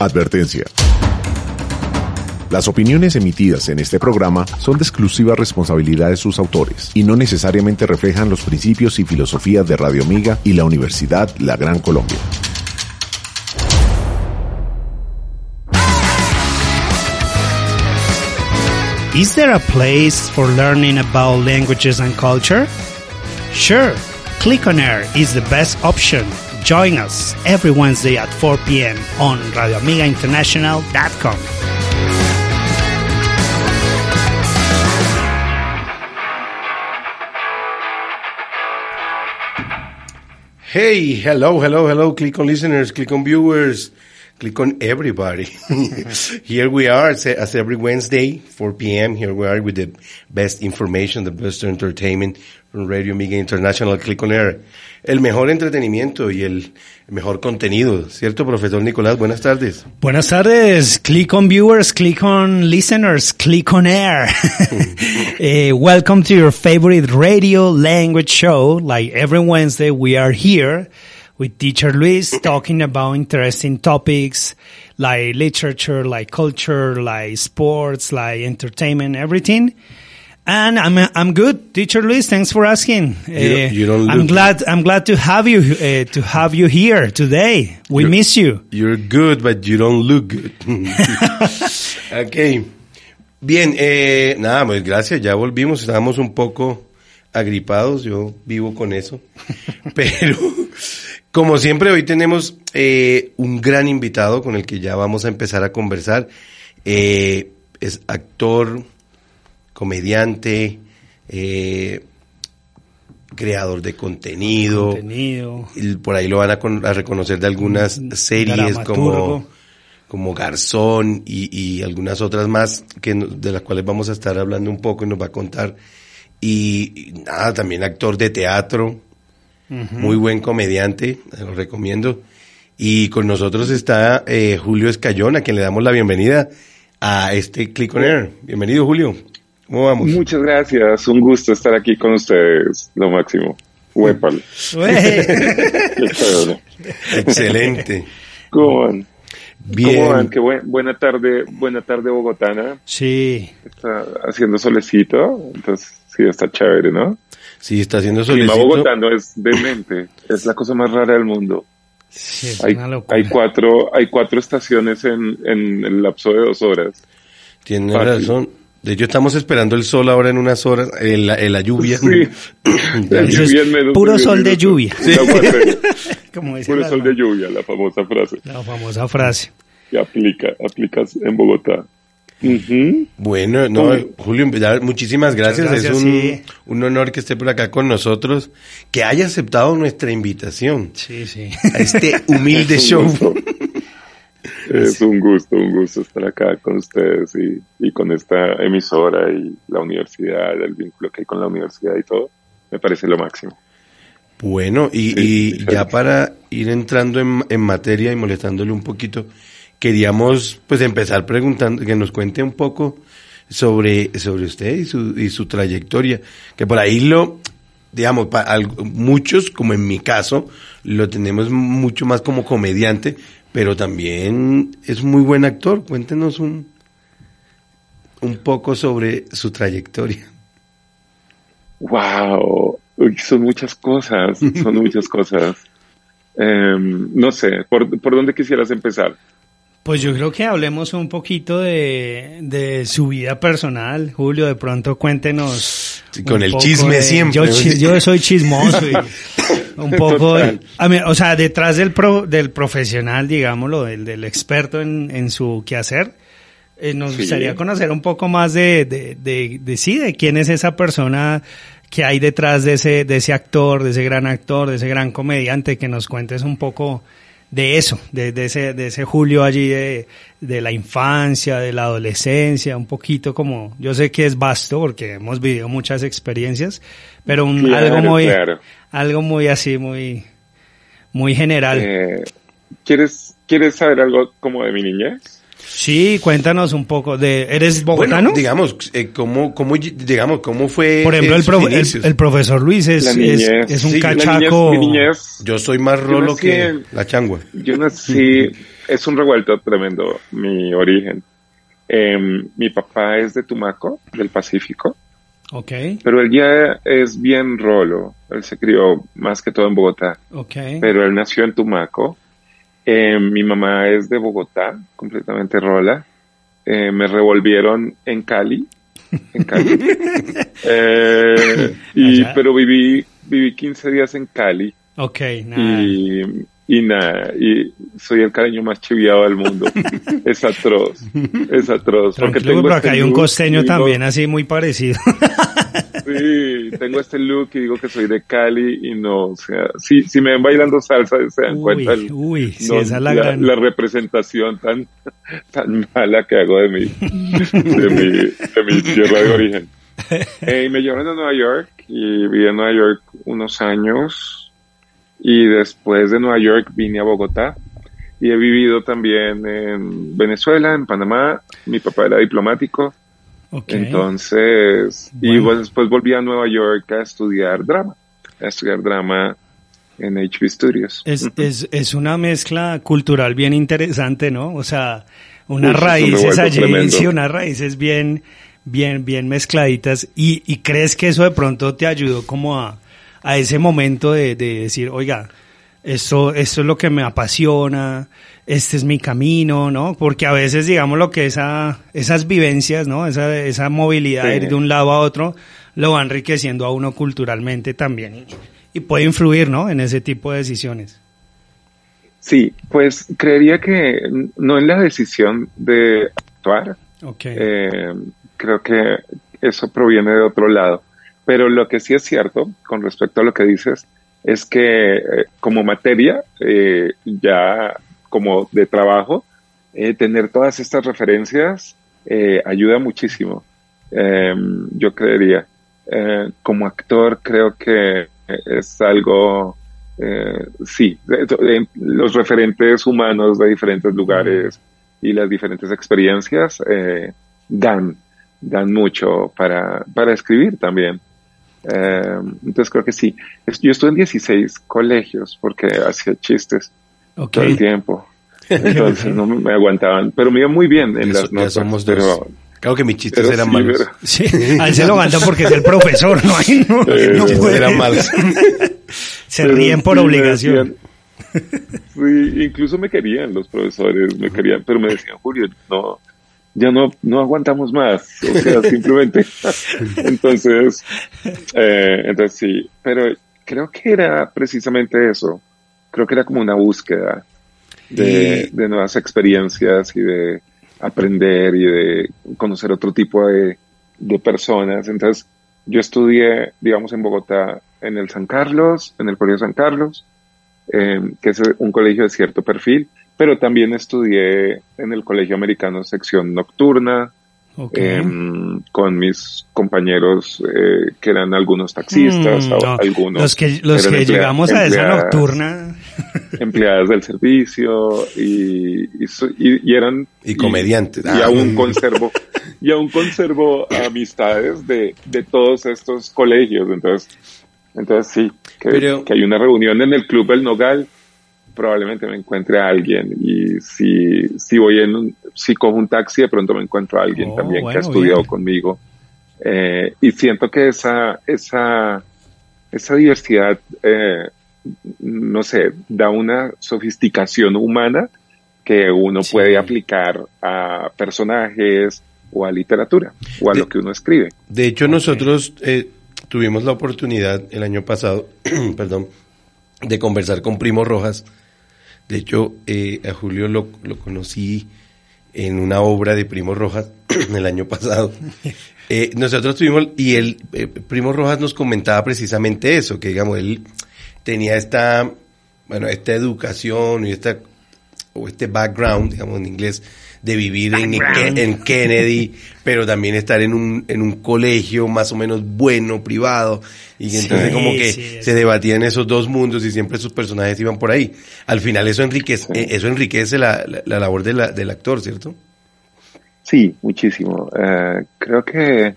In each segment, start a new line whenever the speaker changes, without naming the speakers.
Advertencia. Las opiniones emitidas en este programa son de exclusiva responsabilidad de sus autores y no necesariamente reflejan los principios y filosofías de Radio Amiga y la Universidad La Gran Colombia.
Is there a place for learning about languages and culture? Sure, Click on Air is the best option. Join us every Wednesday at 4 p.m. on RadioAmigaInternational.com.
Hey, hello, hello, hello. Click on listeners, click on viewers, click on everybody. here we are as, every Wednesday, 4 p.m. Here we are with the best information, the best entertainment from Radio Amiga International Click on Air. El mejor entretenimiento y el mejor contenido, ¿cierto, profesor Nicolás? Buenas tardes.
Buenas tardes. Click on viewers, click on listeners, click on air. uh, welcome to your favorite radio language show. Like every Wednesday, we are here with teacher Luis talking about interesting topics like literature, like culture, like sports, like entertainment, everything. And I'm I'm good, teacher Luis. Thanks for asking.
You don't- you don't
I'm glad I'm glad to have you uh, to have you here today. We
You're-
miss you.
You're good, but you don't look good. ok. Bien, eh, nada, pues gracias, ya volvimos, estábamos un poco agripados, yo vivo con eso. Pero, como siempre, hoy tenemos eh, un gran invitado con el que ya vamos a empezar a conversar. Eh, es actor, comediante, eh, creador de contenido.
Contenido.
Y por ahí lo van a, con- a reconocer de algunas series como, como Garzón y, y algunas otras más que de las cuales vamos a estar hablando un poco y nos va a contar. Y, y nada, también actor de teatro, muy buen comediante, lo recomiendo. Y con nosotros está eh, Julio Escayón, a quien le damos la bienvenida a este Click on Air. Bienvenido, Julio. ¿Cómo vamos?
Muchas gracias, un gusto estar aquí con ustedes, lo máximo. Chévere.
Excelente.
¿Cómo van?
Bien.
¿Cómo van? Qué buen- buena tarde, buena tarde bogotana.
Sí.
Está haciendo solecito, entonces sí, está chévere, ¿no?
Sí, está haciendo
El clima
solecito.
bogotano es demente, es la cosa más rara del mundo.
Sí, es
Hay,
una locura.
hay cuatro, hay cuatro estaciones en, en el lapso de dos horas.
Tiene
Fácil.
razón. De hecho, estamos esperando el sol ahora en unas horas, en la, en la lluvia.
Sí.
Es
Lluvia en menos
puro
de
sol de lluvia.
Sí.
Como dice
Puro
la,
sol de lluvia, la famosa frase
la famosa frase.
que aplica, aplicas en Bogotá.
Bueno, no,
Uy.
Julio, muchísimas gracias.
gracias,
es un,
sí.
un honor que esté por acá con nosotros, que haya aceptado nuestra invitación
Sí, sí.
a este humilde
Es
show.
gusto. Es un gusto, un gusto estar acá con ustedes y, y con esta emisora y la universidad, el vínculo que hay con la universidad y todo. Me parece lo máximo.
Bueno, y,
Sí,
y
sí.
ya para ir entrando en, en materia y molestándole un poquito, queríamos pues empezar preguntando, que nos cuente un poco sobre, sobre usted y su, y su trayectoria, que por ahí lo, digamos, pa- al- muchos, como en mi caso, lo tenemos mucho más como comediante, pero también es muy buen actor. Cuéntenos un, un poco sobre su trayectoria.
¡Wow! Uy, son muchas cosas, son muchas cosas. Em, no sé, ¿por, ¿por dónde quisieras empezar?
Pues yo creo que hablemos un poquito de, de su vida personal. Julio, de pronto cuéntenos.
Sí, con el chisme
de-
siempre.
Yo, soy chismoso y un poco. de-
Total.
a mí, o sea, detrás del, pro- del profesional, digámoslo, del, del experto en, en su quehacer, eh, nos
Sí.
gustaría conocer un poco más de, de, de, de sí, de quién es esa persona que hay detrás de ese, de ese actor, de ese gran actor, de ese gran comediante, que nos cuentes un poco de eso, de, de ese, de ese Julio allí de, de la infancia, de la adolescencia, un poquito como, yo sé que es vasto porque hemos vivido muchas experiencias, pero un,
Claro,
algo muy,
claro.
algo muy así, muy, muy general.
Eh, ¿quieres, ¿Quieres saber algo como de mi niñez?
Sí, cuéntanos un poco de, ¿eres bogotano?
Bueno, digamos, eh, ¿cómo, cómo, digamos, cómo fue
Por ejemplo, el, profe- el- profesor Luis es, es,
niñez.
es un
Sí, la
cachaco.
Mi niñez,
Yo soy más rolo
nací
que
en-
la changua.
yo nací es un revuelto tremendo mi origen. Em, mi papá es de Tumaco, del Pacífico.
Ok.
Pero él ya es bien rolo. Él se crió más que todo en Bogotá.
Ok.
Pero él nació en Tumaco. Em, mi mamá es de Bogotá, completamente rola. Eh, me revolvieron en Cali. En Cali. Eh, y, pero viví, viví 15 días en Cali.
Ok, nada.
Y, y nada, y soy el cariño más chiviado del mundo. es atroz, es atroz.
Porque tengo por acá este hay un costeño también así muy parecido.
Sí, tengo este look y digo que soy de Cali y no, o sea, si, si me ven bailando salsa se dan cuenta
uy, esa
la,
la,
la, representación tan, tan mala que hago de mi, de mi, de mi tierra de origen. Eh, y me llevaron a Nueva York y viví en Nueva York unos años y después de Nueva York vine a Bogotá y he vivido también en Venezuela, en Panamá. Mi papá era diplomático. Entonces, y después volví a Nueva York a estudiar drama, a estudiar drama en HB Studios.
Es, es, es una mezcla cultural bien interesante, ¿no? O sea, unas raíces allí, sí, unas raíces bien, bien, bien mezcladitas. Y, ¿Y crees que eso de pronto te ayudó como a, a ese momento de, decir, oiga, esto, esto es lo que me apasiona, este es mi camino, ¿no? Porque a veces, digamos, lo que esa, esas vivencias, ¿no? Esa, esa movilidad de ir de un lado a otro, lo va enriqueciendo a uno culturalmente también y, puede influir, ¿no? En ese tipo de decisiones.
Sí, pues creería que no en la decisión de actuar.
Okay.
Eh, creo que eso proviene de otro lado. Pero lo que sí es cierto con respecto a lo que dices es que eh, como materia, eh, ya como de trabajo, eh, tener todas estas referencias ayuda muchísimo. Em, yo creería. como actor creo que es algo, sí, los referentes humanos de diferentes lugares y las diferentes experiencias dan, dan mucho para, para escribir también. Eh, entonces creo que sí. Yo estuve en 16 colegios porque hacía chistes todo el tiempo. Entonces no me aguantaban, pero me iba muy bien en las notas.
Somos pero, Claro que mis chistes eran malos.
Sí, a él se lo aguanta porque es el profesor, ¿no? Ay, no, no
Eran malos.
se ríen por obligación.
sí, incluso me querían los profesores, me querían, pero me decían, Julio, no, ya no, no aguantamos más, o sea, simplemente. entonces, eh, entonces sí, pero creo que era precisamente eso. Creo que era como una búsqueda de, de nuevas experiencias y de aprender y de conocer otro tipo de, de personas. Entonces, yo estudié, digamos, en Bogotá, en el San Carlos, en el Colegio San Carlos, eh, que es un colegio de cierto perfil, pero también estudié en el Colegio Americano sección nocturna, em, con mis compañeros eh, que eran algunos taxistas, mm, algunos.
Los que, los que llegamos a esa nocturna.
Empleadas del servicio y, y, eran.
Y comediantes.
Y, ah. aún conservo, y aún conservo amistades de, de todos estos colegios. Entonces, entonces sí, que, que hay una reunión en el Club El Nogal probablemente me encuentre a alguien y si, si voy en si cojo un taxi de pronto me encuentro a alguien oh, también que ha estudiado conmigo. Eh, y siento que esa esa esa diversidad eh, no sé da una sofisticación humana que uno puede aplicar a personajes o a literatura o a lo que uno escribe.
de hecho nosotros eh, tuvimos la oportunidad el año pasado perdón de conversar con Primo Rojas de hecho, eh, a Julio lo, conocí en una obra de Primo Rojas el año pasado. Eh, nosotros tuvimos, y el eh, Primo Rojas nos comentaba precisamente eso, que digamos, él tenía esta, bueno, esta educación y esta, o este background, digamos en inglés, de vivir en, en, Kennedy, pero también estar en un, en un colegio más o menos bueno, privado, y entonces como que se debatían esos dos mundos y siempre sus personajes iban por ahí. Al final eso enriquece, eso enriquece la, la, labor de la, del actor, ¿cierto?
Sí, muchísimo. Eh, creo que,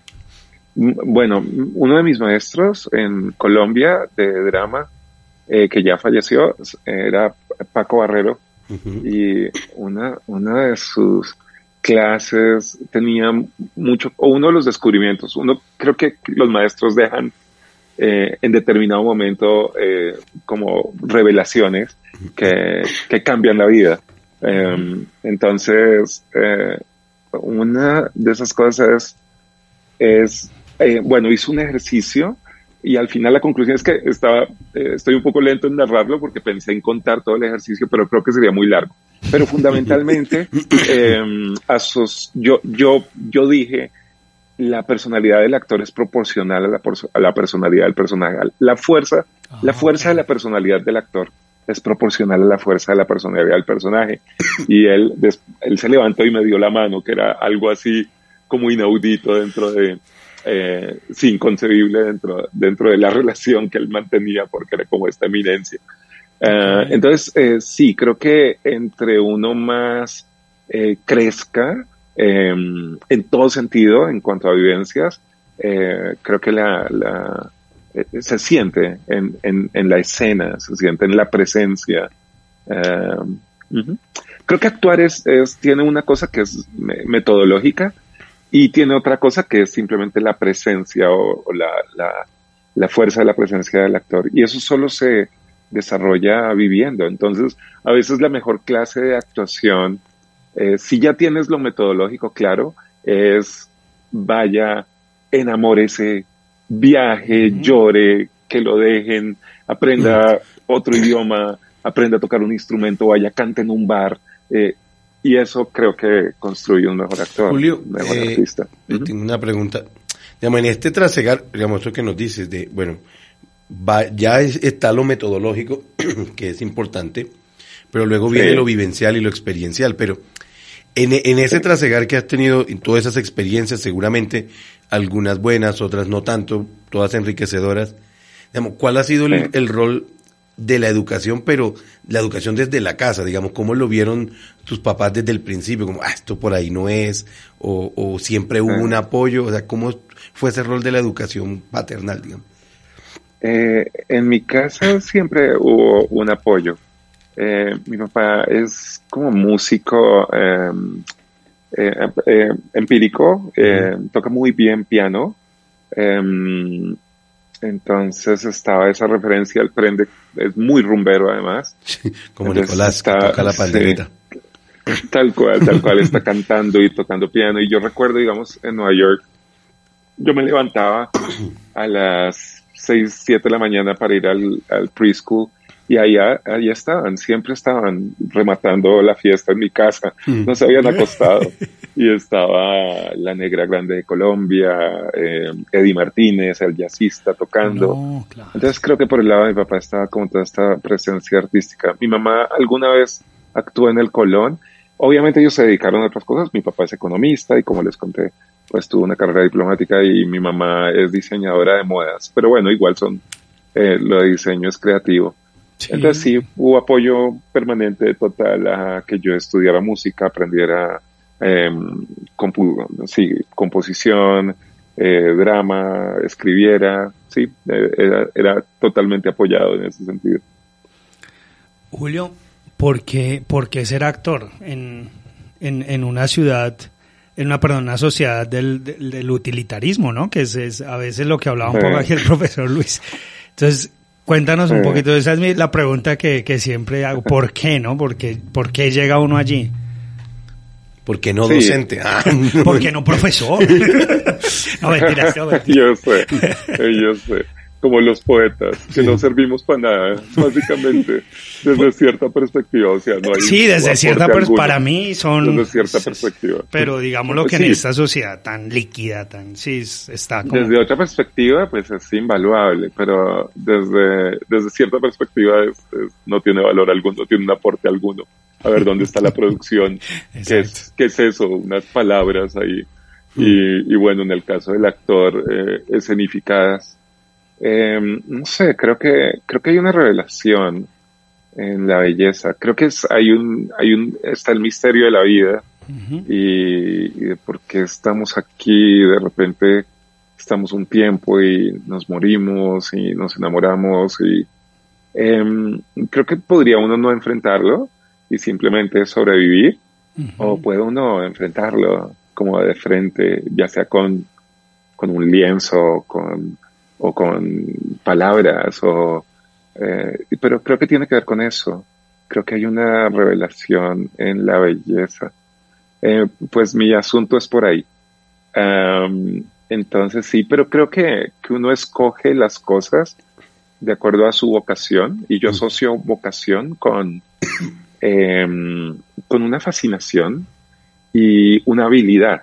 bueno, uno de mis maestros en Colombia de drama, eh, que ya falleció, era Paco Barrero, y una, una de sus clases tenía mucho, o uno de los descubrimientos, uno creo que los maestros dejan eh, en determinado momento eh, como revelaciones que, que, cambian la vida. Em, entonces, eh, una de esas cosas es, bueno, hizo un ejercicio y al final la conclusión es que estaba, estoy un poco lento en narrarlo porque pensé en contar todo el ejercicio, pero creo que sería muy largo. Pero fundamentalmente, eh, yo, yo, yo dije, la personalidad del actor es proporcional a la, a la personalidad del personaje. La fuerza, la ah, fuerza de la personalidad del actor es proporcional a la fuerza de la personalidad del personaje. Y él, él se levantó y me dio la mano, que era algo así como inaudito dentro de, eh, inconcebible dentro, dentro de la relación que él mantenía, porque era como esta eminencia. Eh, entonces, eh, sí, creo que entre uno más eh, crezca em, en todo sentido en cuanto a vivencias, creo que la, se siente en, en, la escena, se siente en la presencia. Em, creo que actuar es, tiene una cosa que es metodológica y tiene otra cosa que es simplemente la presencia o, la, la fuerza de la presencia del actor. Y eso solo se, desarrolla viviendo. Entonces, a veces la mejor clase de actuación, eh, si ya tienes lo metodológico claro, es vaya, enamórese, viaje, llore, que lo dejen, aprenda otro idioma, aprenda a tocar un instrumento, vaya, cante en un bar. Eh, y eso creo que construye un mejor actor,
Julio,
un mejor
eh,
artista.
Tengo una pregunta. Digamos, en este trasegar, digamos, esto que nos dices de, bueno, ya está lo metodológico, que es importante, pero luego viene lo vivencial y lo experiencial. Pero en, en ese trasegar que has tenido, en todas esas experiencias, seguramente algunas buenas, otras no tanto, todas enriquecedoras, digamos, ¿cuál ha sido el, rol de la educación, pero la educación desde la casa, digamos, cómo lo vieron tus papás desde el principio, como, ah, esto por ahí no es, o, o siempre hubo un apoyo, o sea, cómo fue ese rol de la educación paternal, digamos.
Eh, en mi casa siempre hubo un apoyo. Eh, mi papá es como músico em, eh, empírico, toca muy bien piano. Entonces estaba esa referencia al prende, es muy rumbero además.
como Nicolás, que toca la pandereta.
tal cual, tal cual está cantando y tocando piano. Y yo recuerdo, digamos, en Nueva York, yo me levantaba a las 6, 7 de la mañana para ir al, al preschool y allá, allá estaban, siempre estaban rematando la fiesta en mi casa, mm. no se habían acostado. y estaba la Negra Grande de Colombia, eh, Eddie Martínez, el jazzista tocando. Entonces creo que por el lado de mi papá estaba como toda esta presencia artística. Mi mamá alguna vez actuó en el Colón. Obviamente ellos se dedicaron a otras cosas. Mi papá es economista y como les conté, pues tuvo una carrera diplomática y mi mamá es diseñadora de modas, pero bueno, igual son, eh, lo de diseño es creativo. Entonces sí, hubo apoyo permanente total a que yo estudiara música, aprendiera eh, composición, eh, drama, escribiera, sí, eh, era, era, totalmente apoyado en ese sentido.
Julio, ¿por qué, por qué ser actor en, en, en una ciudad en una, perdón, una sociedad del, del, utilitarismo, ¿no? Que es, a veces lo que hablaba un poco aquí el profesor Luis. Entonces, cuéntanos un poquito, esa es la pregunta que, que siempre hago, ¿por qué, no? ¿Por qué, ¿Por qué llega uno allí?
¿Por qué no docente? Ah.
¿Por qué no profesor? no, mentiras, no, mentiras.
Yo sé, yo sé como los poetas, que no servimos para nada, básicamente, desde cierta perspectiva. O sea, no hay
sí, desde cierta perspectiva, para mí son...
Desde cierta perspectiva.
Pero digámoslo que en esta sociedad tan líquida, tan... Sí, está como...
Desde otra perspectiva, pues es invaluable, pero desde, desde cierta perspectiva no tiene valor alguno, no tiene un aporte alguno. A ver, ¿dónde está la producción? ¿Qué es, ¿Qué es eso? Unas palabras ahí. Y, y, bueno, en el caso del actor, eh, escenificadas, eh, no sé, creo que, creo que hay una revelación en la belleza. Creo que es, hay un, hay un, está el misterio de la vida y, de por qué estamos aquí, de repente estamos un tiempo y nos morimos y nos enamoramos y eh, creo que podría uno no enfrentarlo y simplemente sobrevivir, o puede uno enfrentarlo como de frente, ya sea con, con un lienzo con, o con palabras, o, eh, pero creo que tiene que ver con eso. Creo que hay una revelación en la belleza. Eh, pues mi asunto es por ahí. entonces sí, pero creo que, que uno escoge las cosas de acuerdo a su vocación y yo asocio vocación con, em, con una fascinación y una habilidad.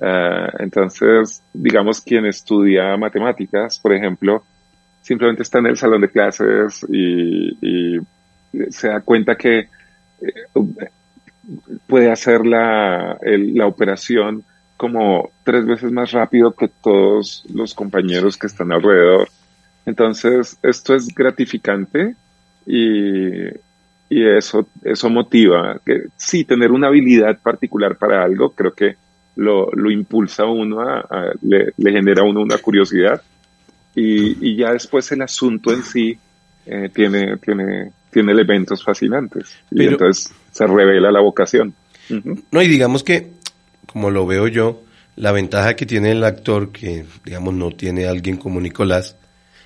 Ah, entonces, digamos, quien estudia matemáticas, por ejemplo, simplemente está en el salón de clases y, se da cuenta que eh, puede hacer la, la operación como tres veces más rápido que todos los compañeros que están alrededor. Entonces, esto es gratificante y, y eso, eso motiva. Que, sí, tener una habilidad particular para algo, creo que lo, lo impulsa a uno, a, le, genera a uno una curiosidad y, y, ya después el asunto en sí eh, tiene, tiene, tiene elementos fascinantes y entonces se revela la vocación.
No, y digamos que, como lo veo yo, la ventaja que tiene el actor, que digamos no tiene alguien como Nicolás,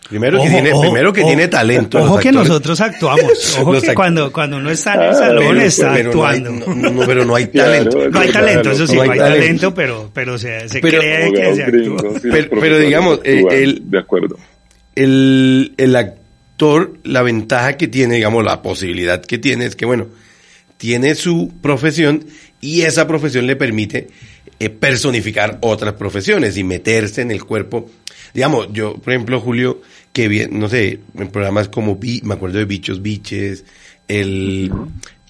Primero que, tiene, primero que tiene talento.
Ojo que nosotros actuamos. Ojo que cuando, cuando uno está en el salón está actuando.
No, pero no hay talento.
no hay talento, eso sí, no hay, talento, pero, pero se, se cree que se actúa.
pero, digamos, eh, el,
de acuerdo.
El, el actor, la ventaja que tiene, digamos, la posibilidad que tiene es que, bueno, tiene su profesión y esa profesión le permite eh, personificar otras profesiones y meterse en el cuerpo. Digamos, yo, por ejemplo, Julio, que bien, no sé, en programas como, me acuerdo de Bichos Biches, el,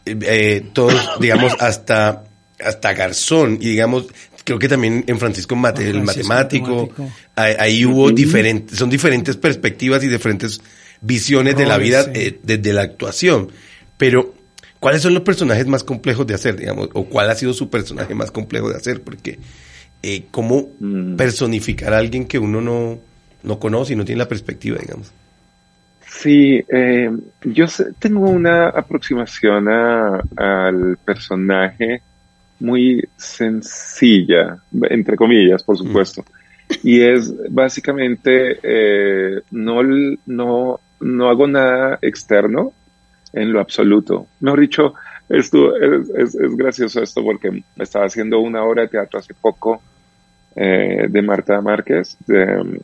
eh, todos, digamos, hasta, hasta Garzón, y digamos, creo que también en Francisco Mate, el matemático, Ahí, hubo diferentes, son diferentes perspectivas y diferentes visiones de la vida eh, desde la actuación. Pero, ¿cuáles son los personajes más complejos de hacer, digamos? ¿O cuál ha sido su personaje más complejo de hacer? Porque, eh, ¿cómo mm. personificar a alguien que uno no, no conoce y no tiene la perspectiva, digamos.
Sí, eh, yo tengo una aproximación al personaje muy sencilla, entre comillas, por supuesto. Y es básicamente, eh, no, no, no hago nada externo en lo absoluto. Mejor dicho, esto es, es, gracioso esto porque estaba haciendo una obra de teatro hace poco eh, de Marta Márquez, de,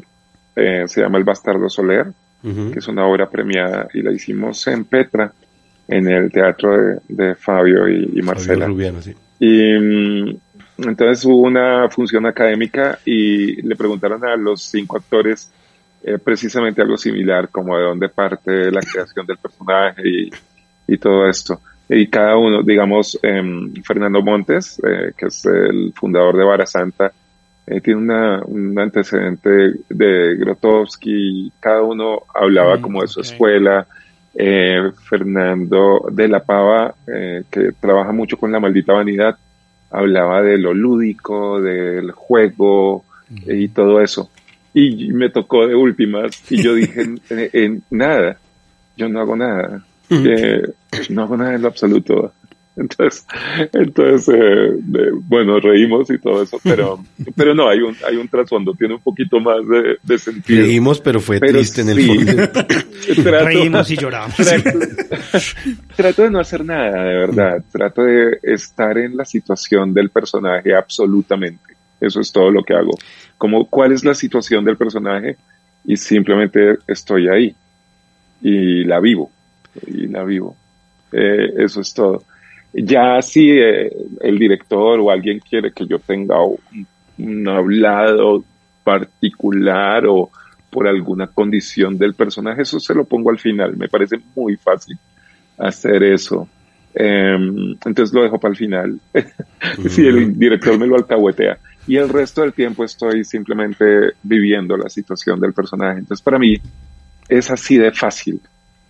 eh, se llama El Bastardo Soler, que es una obra premiada y la hicimos en Petra, en el teatro de, Fabio y, Marcela. Y mm, entonces hubo una función académica y le preguntaron a los cinco actores eh, precisamente algo similar, como de dónde parte la creación del personaje y, todo esto. Y cada uno, digamos, em, Fernando Montes, eh, que es el fundador de Vara Santa, eh, tiene una, un antecedente de Grotowski, cada uno hablaba mm, como de su escuela. Eh, Fernando de la Pava, eh, que trabaja mucho con la maldita vanidad, hablaba de lo lúdico, del juego y todo eso. Y me tocó de últimas y yo dije, en, nada, yo no hago nada, no hago nada en lo absoluto. Entonces, entonces eh, bueno, reímos y todo eso, pero, pero no, hay un, hay un trasfondo, tiene un poquito más de, sentido.
Reímos, pero fue triste en el fondo.
reímos y lloramos.
Trato, de no hacer nada, de verdad. Trato de estar en la situación del personaje absolutamente. Eso es todo lo que hago. Como, ¿cuál es la situación del personaje? Y simplemente estoy ahí. Y la vivo. Y la vivo. Eh, eso es todo. Ya si eh, el director o alguien quiere que yo tenga un, hablado particular o por alguna condición del personaje, eso se lo pongo al final. Me parece muy fácil hacer eso. Em, entonces lo dejo para el final. si el director me lo alcahuetea. Y el resto del tiempo estoy simplemente viviendo la situación del personaje. Entonces para mí es así de fácil.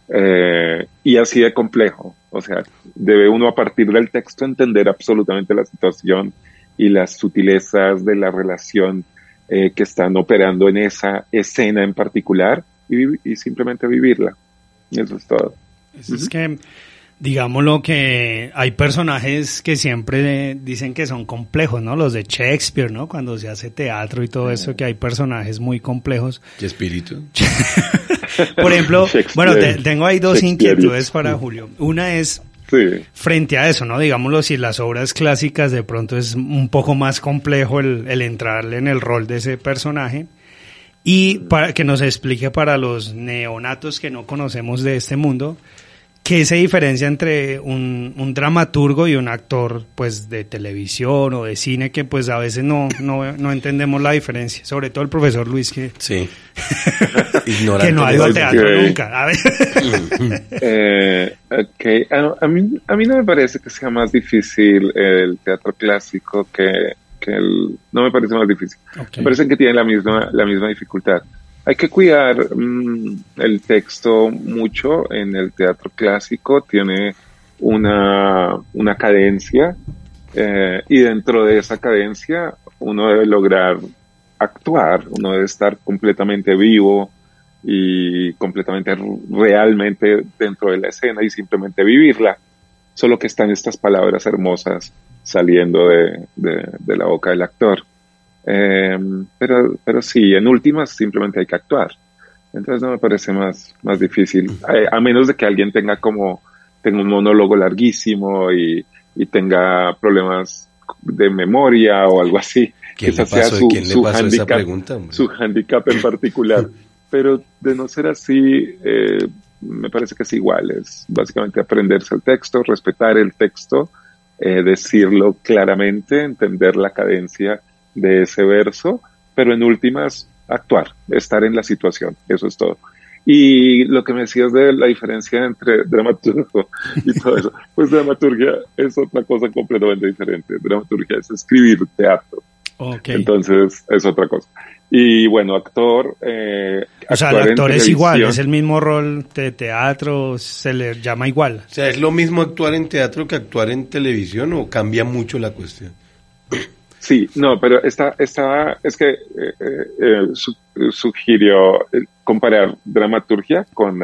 Eh, y así de complejo. O sea, debe uno a partir del texto entender absolutamente la situación y las sutilezas de la relación eh, que están operando en esa escena en particular y, simplemente vivirla. Eso es todo.
Es que digámoslo que hay personajes que siempre dicen que son complejos, ¿no? Los de Shakespeare, ¿no? Cuando se hace teatro y todo eso, que hay personajes muy complejos.
¿Qué espíritu?
Por ejemplo, bueno, tengo ahí dos inquietudes para Julio. Una es frente a eso, ¿no? Digámoslo, si las obras clásicas de pronto es un poco más complejo el, el entrarle en el rol de ese personaje. Y para que nos explique para los neonatos que no conocemos de este mundo, ¿Qué se diferencia entre un, un, dramaturgo y un actor pues de televisión o de cine que pues a veces no, no, no entendemos la diferencia? Sobre todo el profesor Luis que,
sí.
que no ha ido al teatro nunca. A ver.
eh, okay. a, mí, a mí no me parece que sea más difícil el teatro clásico que, que el... No me parece más difícil. Me parece que tiene la misma, la misma dificultad. Hay que cuidar mm, el texto mucho en el teatro clásico, tiene una, una cadencia eh, y dentro de esa cadencia uno debe lograr actuar, uno debe estar completamente vivo y completamente realmente dentro de la escena y simplemente vivirla. Solo que están estas palabras hermosas saliendo de, de la boca del actor. Eh, pero, pero sí, en últimas simplemente hay que actuar. Entonces no me parece más, más difícil, eh, a, menos de que alguien tenga como, tenga un monólogo larguísimo y, y tenga problemas de memoria o algo así.
Que sea su, su, handicap,
su handicap en particular. pero de no ser así, eh, me parece que es igual, es básicamente aprenderse el texto, respetar el texto, eh, decirlo claramente, entender la cadencia de ese verso, pero en últimas actuar, estar en la situación, eso es todo. Y lo que me decías de la diferencia entre dramaturgo y todo eso, pues dramaturgia es otra cosa completamente diferente. Dramaturgia es escribir teatro. Entonces es otra cosa. Y bueno, actor. Eh,
o sea, el actor es igual, es el mismo rol de teatro, se le llama igual.
O sea, ¿es lo mismo actuar en teatro que actuar en televisión o cambia mucho la cuestión?
Sí, no, pero esta, esta, es que eh, eh, sugirió eh, comparar dramaturgia con,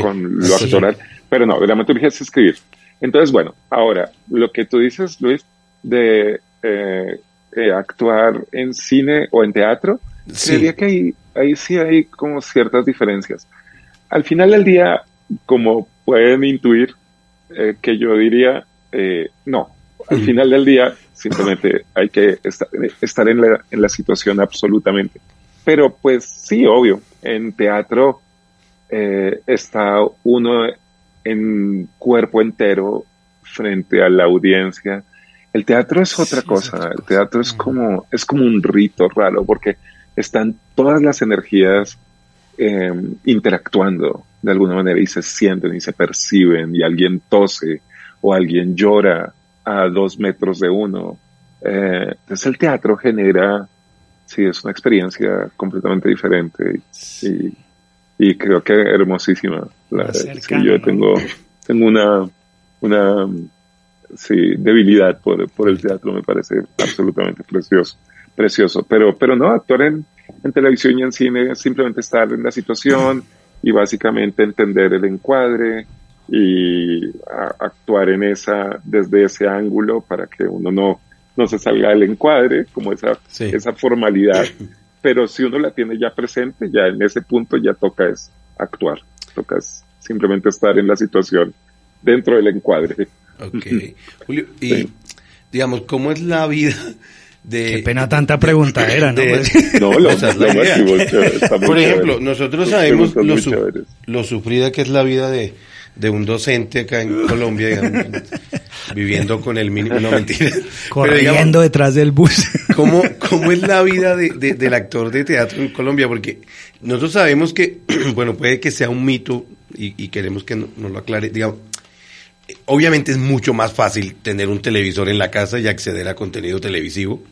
con lo actoral, pero no, dramaturgia es escribir. Entonces, bueno, ahora, lo que tú dices, Luis, de actuar en cine o en teatro, sería que ahí, ahí sí hay como ciertas diferencias. Al final del día, como pueden intuir, que yo diría, no, al final del día simplemente hay que estar, en, la, en, la, situación absolutamente. Pero pues sí, obvio, en teatro eh, está uno en cuerpo entero frente a la audiencia. El teatro es otra cosa, el teatro es como, es como un rito raro porque están todas las energías em, interactuando de alguna manera y se sienten y se perciben y alguien tose o alguien llora a dos metros de uno. Eh, entonces el teatro genera, sí, es una experiencia completamente diferente y, y creo que hermosísima. La, yo tengo, tengo una, una sí, debilidad por, por el teatro, me parece absolutamente precioso, precioso. Pero, pero no, actuar en, en televisión y en cine es simplemente estar en la situación y básicamente entender el encuadre, y actuar en esa, desde ese ángulo para que uno no, no se salga del encuadre, como esa, esa formalidad. Pero si uno la tiene ya presente, ya en ese punto ya toca es actuar, toca es simplemente estar en la situación dentro del encuadre.
Ok. Julio, y digamos, ¿cómo es la vida de...
Qué pena tanta pregunta era, ¿no?
no, lo,
Por ejemplo, nosotros sabemos lo, lo sufrida que es la vida de de un docente acá en Colombia, viviendo con el mínimo, no mentira.
Corriendo detrás del bus.
¿cómo, ¿Cómo es la vida de, del actor de teatro en Colombia? Porque nosotros sabemos que, bueno, puede que sea un mito y, queremos que nos lo aclare, digamos, obviamente es mucho más fácil tener un televisor en la casa y acceder a contenido televisivo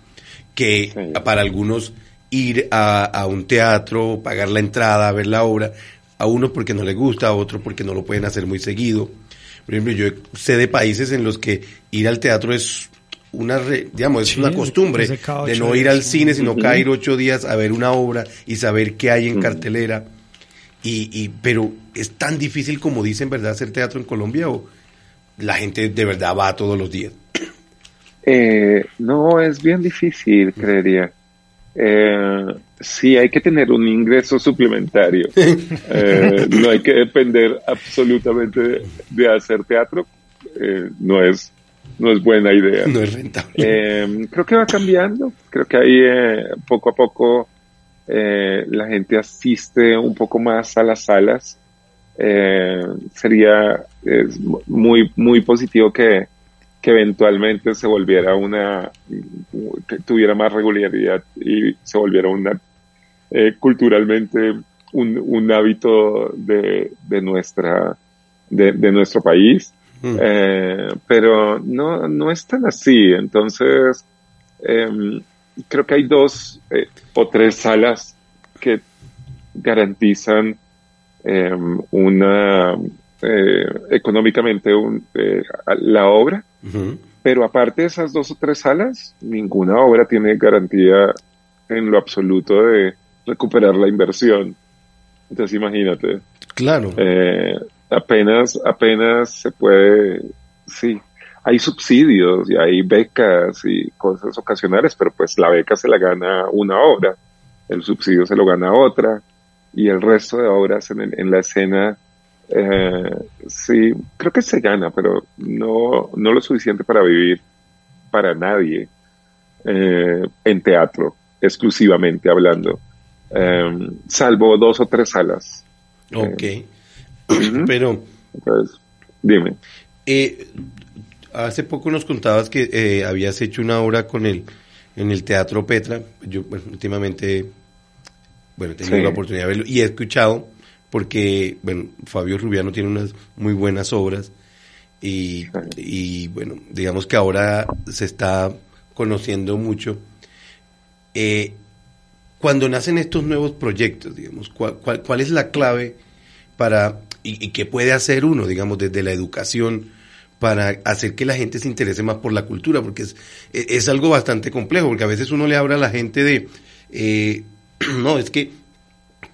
que para algunos ir a, a, un teatro, pagar la entrada, ver la obra, a uno porque no le gusta, a otro porque no lo pueden hacer muy seguido. Por ejemplo, yo sé de países en los que ir al teatro es una, digamos, es una costumbre de no ir al cine, sino caer ocho días a ver una obra y saber qué hay en cartelera. Y, y, pero es tan difícil como dicen, ¿verdad?, hacer teatro en Colombia o, la gente de verdad va todos los días?
Eh, no, es bien difícil, creería. Eh, sí, hay que tener un ingreso suplementario. Eh, no hay que depender absolutamente de hacer teatro. Eh, no es no es buena idea.
No es rentable.
Eh, creo que va cambiando. Creo que ahí eh, poco a poco la gente asiste un poco más a las salas. Sería es muy muy positivo que, que eventualmente se volviera una que tuviera más regularidad y se volviera una eh, culturalmente un, un hábito de, de nuestra de, de nuestro país
Mm.
eh, pero no, no es tan así. Entonces, em, creo que hay dos eh, o tres salas que garantizan em, una eh, económicamente un, eh, la obra, Pero aparte de esas dos o tres salas, ninguna obra tiene garantía en lo absoluto de recuperar la inversión. Entonces, imagínate.
Claro.
Eh, apenas, apenas se puede, sí, hay subsidios y hay becas y cosas ocasionales, pero pues la beca se la gana una obra, el subsidio se lo gana otra y el resto de obras en, el- en la escena, eh, sí, creo que se gana, pero no, no lo suficiente para vivir para nadie eh, en teatro, exclusivamente hablando, eh, salvo dos o tres salas.
Ok.
Ujú.
Pero
Entonces, dime.
eh, hace poco nos contabas que eh, habías hecho una obra con el en el Teatro Petra. Yo bueno, últimamente bueno, he tenido
Sí.
la oportunidad de verlo y he escuchado porque bueno, Fabio Rubiano tiene unas muy buenas obras y, y bueno, digamos que ahora se está conociendo mucho. Eh, cuando nacen estos nuevos proyectos, digamos, ¿cuál, cuál, cuál es la clave para, y, y qué puede hacer uno, digamos, desde la educación, para hacer que la gente se interese más por la cultura? Porque es, es, es algo bastante complejo, porque a veces uno le habla a la gente de, eh, no, es que,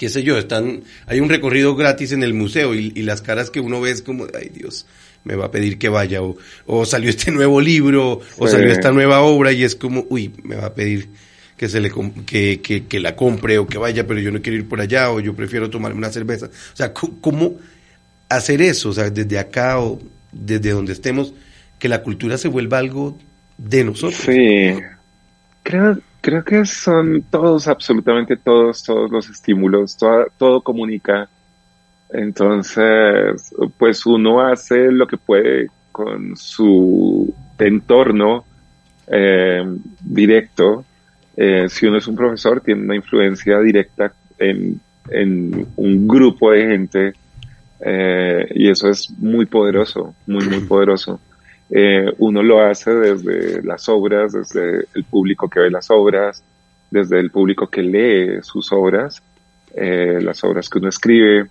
qué sé yo, están, hay un recorrido gratis en el museo y, y las caras que uno ve es como, ay Dios, me va a pedir que vaya, o, o salió este nuevo libro, o
Sí.
salió esta nueva obra y es como, uy, me va a pedir que se le que, que, que la compre o que vaya, pero yo no quiero ir por allá o yo prefiero tomarme una cerveza. O sea, ¿cómo hacer eso? O sea, desde acá o desde donde estemos, que la cultura se vuelva algo de nosotros.
Sí, creo, creo que son todos, absolutamente todos, todos los estímulos, toda- todo comunica. Entonces, pues uno hace lo que puede con su entorno eh, directo. Eh, si uno es un profesor, tiene una influencia directa en, en un grupo de gente eh, y eso es muy poderoso, muy, muy poderoso. Eh, uno lo hace desde las obras, desde el público que ve las obras, desde el público que lee sus obras, eh, las obras que uno escribe,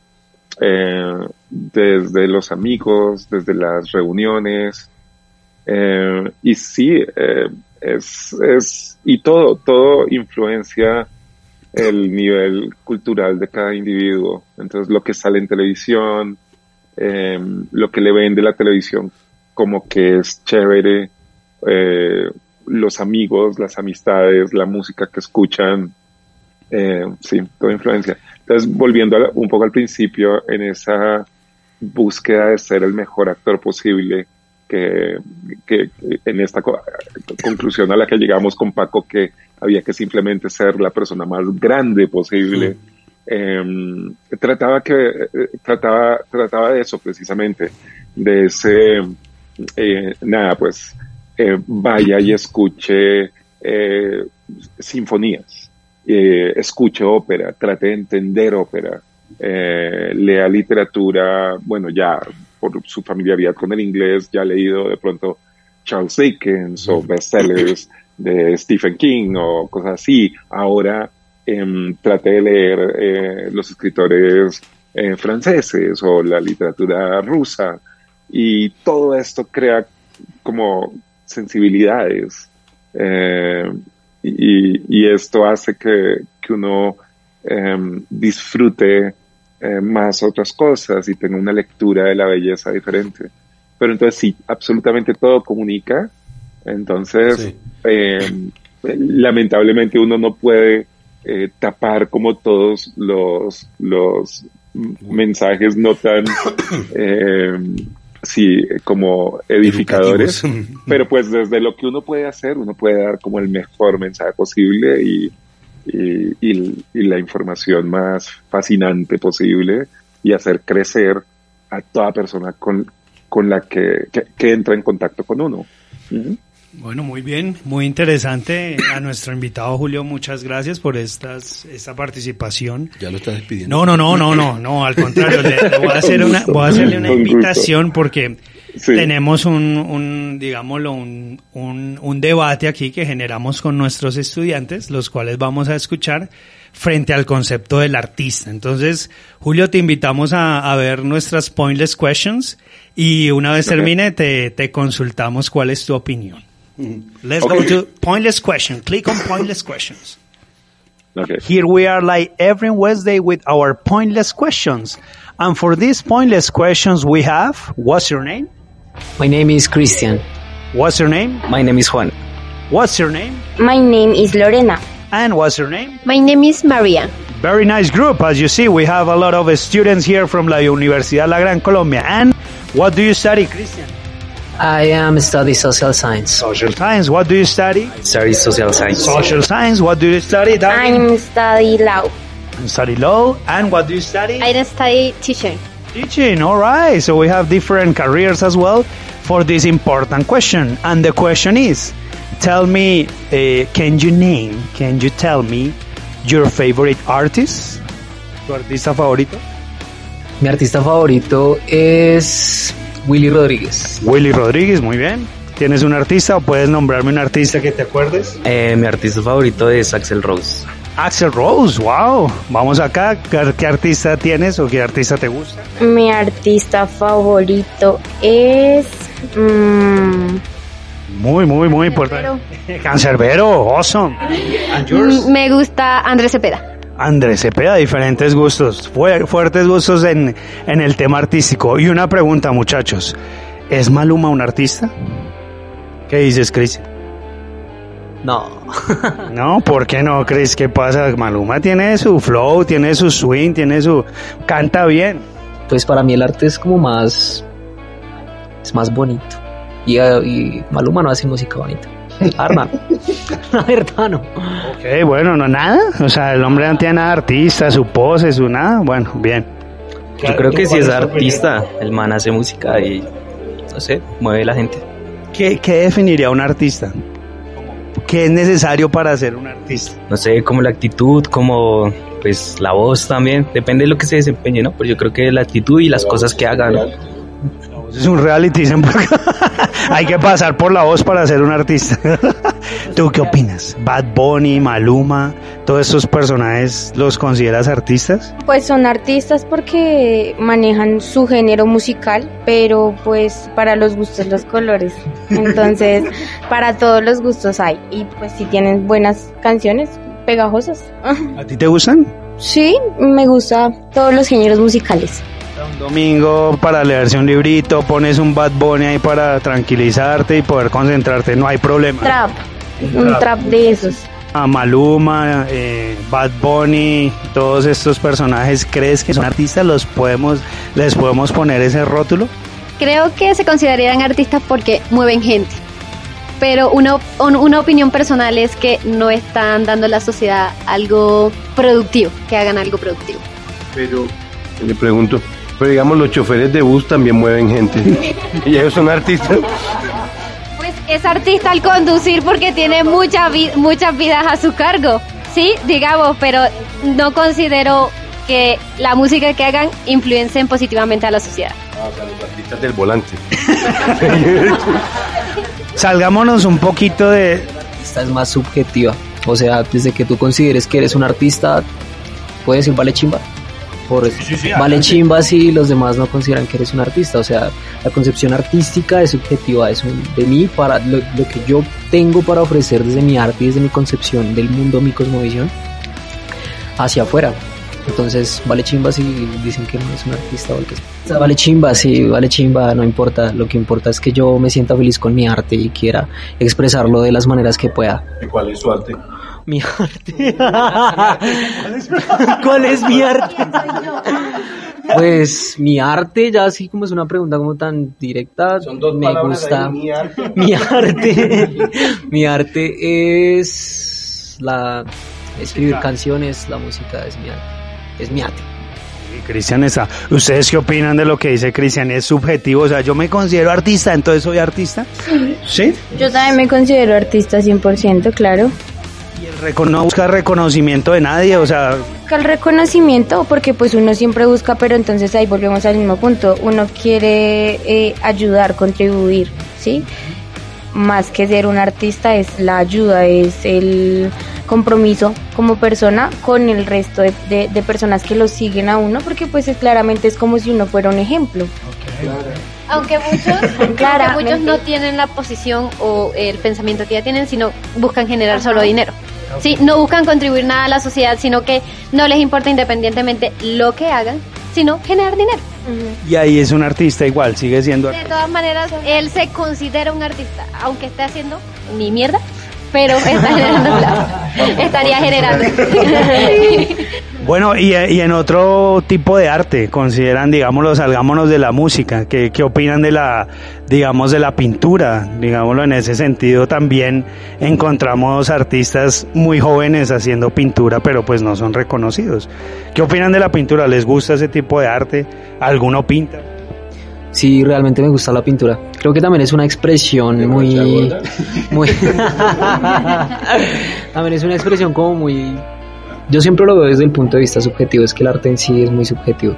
eh, desde los amigos, desde las reuniones. Eh, y sí, es, es, y todo, todo influencia el nivel cultural de cada individuo. Entonces, lo que sale en televisión, lo que le ven de la televisión como que es chévere, eh, los amigos, las amistades, la música que escuchan, eh, sí, toda influencia. Entonces, volviendo a la- un poco al principio, en esa búsqueda de ser el mejor actor posible, que, que en esta co- conclusión a la que llegamos con Paco, que había que simplemente ser la persona más grande posible. em, trataba que eh, trataba trataba de eso precisamente de ese eh, nada pues eh, vaya y escuche eh, sinfonías. Eh, escuche ópera trate de entender ópera. Lea literatura bueno ya por su familiaridad con el inglés ya ha leído de pronto Charles Dickens o bestsellers de Stephen King o cosas así. Ahora em, trate de leer los escritores franceses o la literatura rusa y todo esto crea como sensibilidades eh, y, y esto hace que, que uno em, disfrute eh, más otras cosas y tenga una lectura de la belleza diferente. pero entonces sí, absolutamente todo comunica. Entonces, eh, lamentablemente uno no puede eh, tapar como todos los, los mensajes no tan, eh, sí, como edificadores, pero pues desde lo que uno puede hacer, uno puede dar como el mejor mensaje posible y, y, la información más fascinante posible y hacer crecer a toda persona con, con la que, que, entra en contacto con uno.
Bueno, muy bien, muy interesante. A nuestro invitado Julio, muchas gracias por estas, esta participación.
Ya lo estás despidiendo.
No, no, no, no, no, no, al contrario, le, voy, a hacer una, voy a hacerle una invitación porque tenemos un, un digámoslo, un, un, un debate aquí que generamos con nuestros estudiantes, los cuales vamos a escuchar frente al concepto del artista. Entonces, Julio, te invitamos a, a ver nuestras pointless questions y una vez termine te, te consultamos cuál es tu opinión. Mm-hmm. Let's okay. go to pointless question. Click on pointless questions. Okay. Here we are like every Wednesday with our pointless questions. And for these pointless questions we have, what's your name?
My name is Christian.
What's your name?
My name is Juan.
What's your name?
My name is Lorena.
And what's your name?
My name is Maria.
Very nice group. As you see, we have a lot of students here from La Universidad La Gran Colombia. And what do you study, Christian?
I am study social science.
Social science. What do you study?
Study social science.
Social science. What do you study?
Darwin? I study law.
You study law. And what do you study?
I study teaching.
Teaching. All right. So we have different careers as well for this important question. And the question is, tell me, uh, can you name? Can you tell me your favorite artist? ¿Tu artista favorito?
Mi artista favorito es Willy Rodríguez.
Willy Rodríguez, muy bien. ¿Tienes un artista o puedes nombrarme un artista que te acuerdes?
Eh, mi artista favorito es Axel Rose.
Axel Rose, wow. Vamos acá. ¿Qué artista tienes o qué artista te gusta?
Mi artista favorito es... Mm,
muy, muy, muy importante. Cancerbero, awesome.
Mm, me gusta Andrés Cepeda.
Andrés Cepeda, diferentes gustos, fuertes gustos en, en el tema artístico. Y una pregunta, muchachos, ¿es Maluma un artista? ¿Qué dices, Chris?
No.
no, ¿por qué no, Chris? ¿Qué pasa? Maluma tiene su flow, tiene su swing, tiene su... canta bien.
Pues para mí el arte es como más... es más bonito. Y, y Maluma no hace música bonita. Arma. La verdad no.
Ok, bueno, no nada. O sea, el hombre no tiene nada artista, su pose, su nada. Bueno, bien.
Yo creo que si es artista, el man hace música y, no sé, mueve la gente.
¿Qué, qué definiría un artista? ¿Qué es necesario para ser un artista?
No sé, como la actitud, como pues la voz también, depende de lo que se desempeñe, ¿no? Pero yo creo que la actitud y las cosas que
Es un reality, hay que pasar por la voz para ser un artista. ¿Tú qué opinas? Bad Bunny, Maluma, todos estos personajes, ¿los consideras artistas?
Pues son artistas porque manejan su género musical, pero pues para los gustos los colores. Entonces, para todos los gustos hay. Y pues si tienen buenas canciones, pegajosas.
¿A ti te gustan?
Sí, me gusta todos los géneros musicales.
Un domingo para leerse un librito, pones un Bad Bunny ahí para tranquilizarte y poder concentrarte, no hay problema.
Trap, un, trap. de esos.
A Maluma, eh, Bad Bunny, todos estos personajes, ¿crees que son artistas? ¿Los podemos, ¿Les podemos poner ese rótulo?
Creo que se considerarían artistas porque mueven gente. Pero una, una opinión personal es que no están dando a la sociedad algo productivo, que hagan algo productivo.
Pero le pregunto, pero digamos, los choferes de bus también mueven gente. y ellos son artistas.
Pues es artista al conducir porque tiene muchas muchas vidas a su cargo. Sí, digamos, pero no considero que la música que hagan influencien positivamente a la sociedad.
Ah, o sea, los artistas del volante.
Salgámonos un poquito de...
Esta es más subjetiva. O sea, desde que tú consideres que eres un artista, puedes decir vale chimba por vale chimba si los demás no consideran que eres un artista. O sea, la concepción artística es subjetiva, es de mí para lo, que yo tengo para ofrecer desde mi arte y desde mi concepción del mundo, mi cosmovisión, hacia afuera. Entonces, vale chimba si dicen que no es un artista o que sea. Vale chimba, sí, vale chimba, no importa. Lo que importa es que yo me sienta feliz con mi arte y quiera expresarlo de las maneras que pueda.
¿Y cuál es su arte?
Mi arte. ¿Cuál es mi arte? Pues mi arte, ya así como es una pregunta como tan directa,
Son dos
me gusta.
ahí, mi arte.
Mi arte, mi arte es la escribir canciones, la música es mi arte, es mi arte.
Y Cristian está. ¿Ustedes qué opinan de lo que dice Cristian? ¿Es subjetivo? O sea, yo me considero artista, entonces soy artista. Sí.
Yo también me considero artista 100%, claro.
No busca reconocimiento de nadie, o sea,
Busca el reconocimiento porque pues uno siempre busca, pero entonces ahí volvemos al mismo punto. Uno quiere eh, ayudar, contribuir, ¿sí? Más que ser un artista es la ayuda, es el compromiso como persona con el resto de, de- de personas que lo siguen a uno, porque pues es, claramente es como si uno fuera un ejemplo.
Aunque muchos, aunque muchos no tienen la posición o el pensamiento que ya tienen, sino buscan generar solo dinero. Sí, no buscan contribuir nada a la sociedad, sino que no les importa independientemente lo que hagan, sino generar dinero.
y ahí es un artista igual, sigue siendo
De todas maneras, él se considera un artista, aunque esté haciendo ni mierda, pero está generando plata. Estaría generando.
Bueno, y, y en otro tipo de arte, consideran, digámoslo, salgámonos de la música, ¿qué, qué opinan de la, digamos, de la pintura? Digámoslo, en ese sentido también encontramos artistas muy jóvenes haciendo pintura, pero pues no son reconocidos. ¿Qué opinan de la pintura? ¿Les gusta ese tipo de arte? ¿Alguno pinta?
Sí, realmente me gusta la pintura. Creo que también es una expresión muy, muy, también es una expresión como muy, yo siempre lo veo desde el punto de vista subjetivo, es que el arte en sí es muy subjetivo.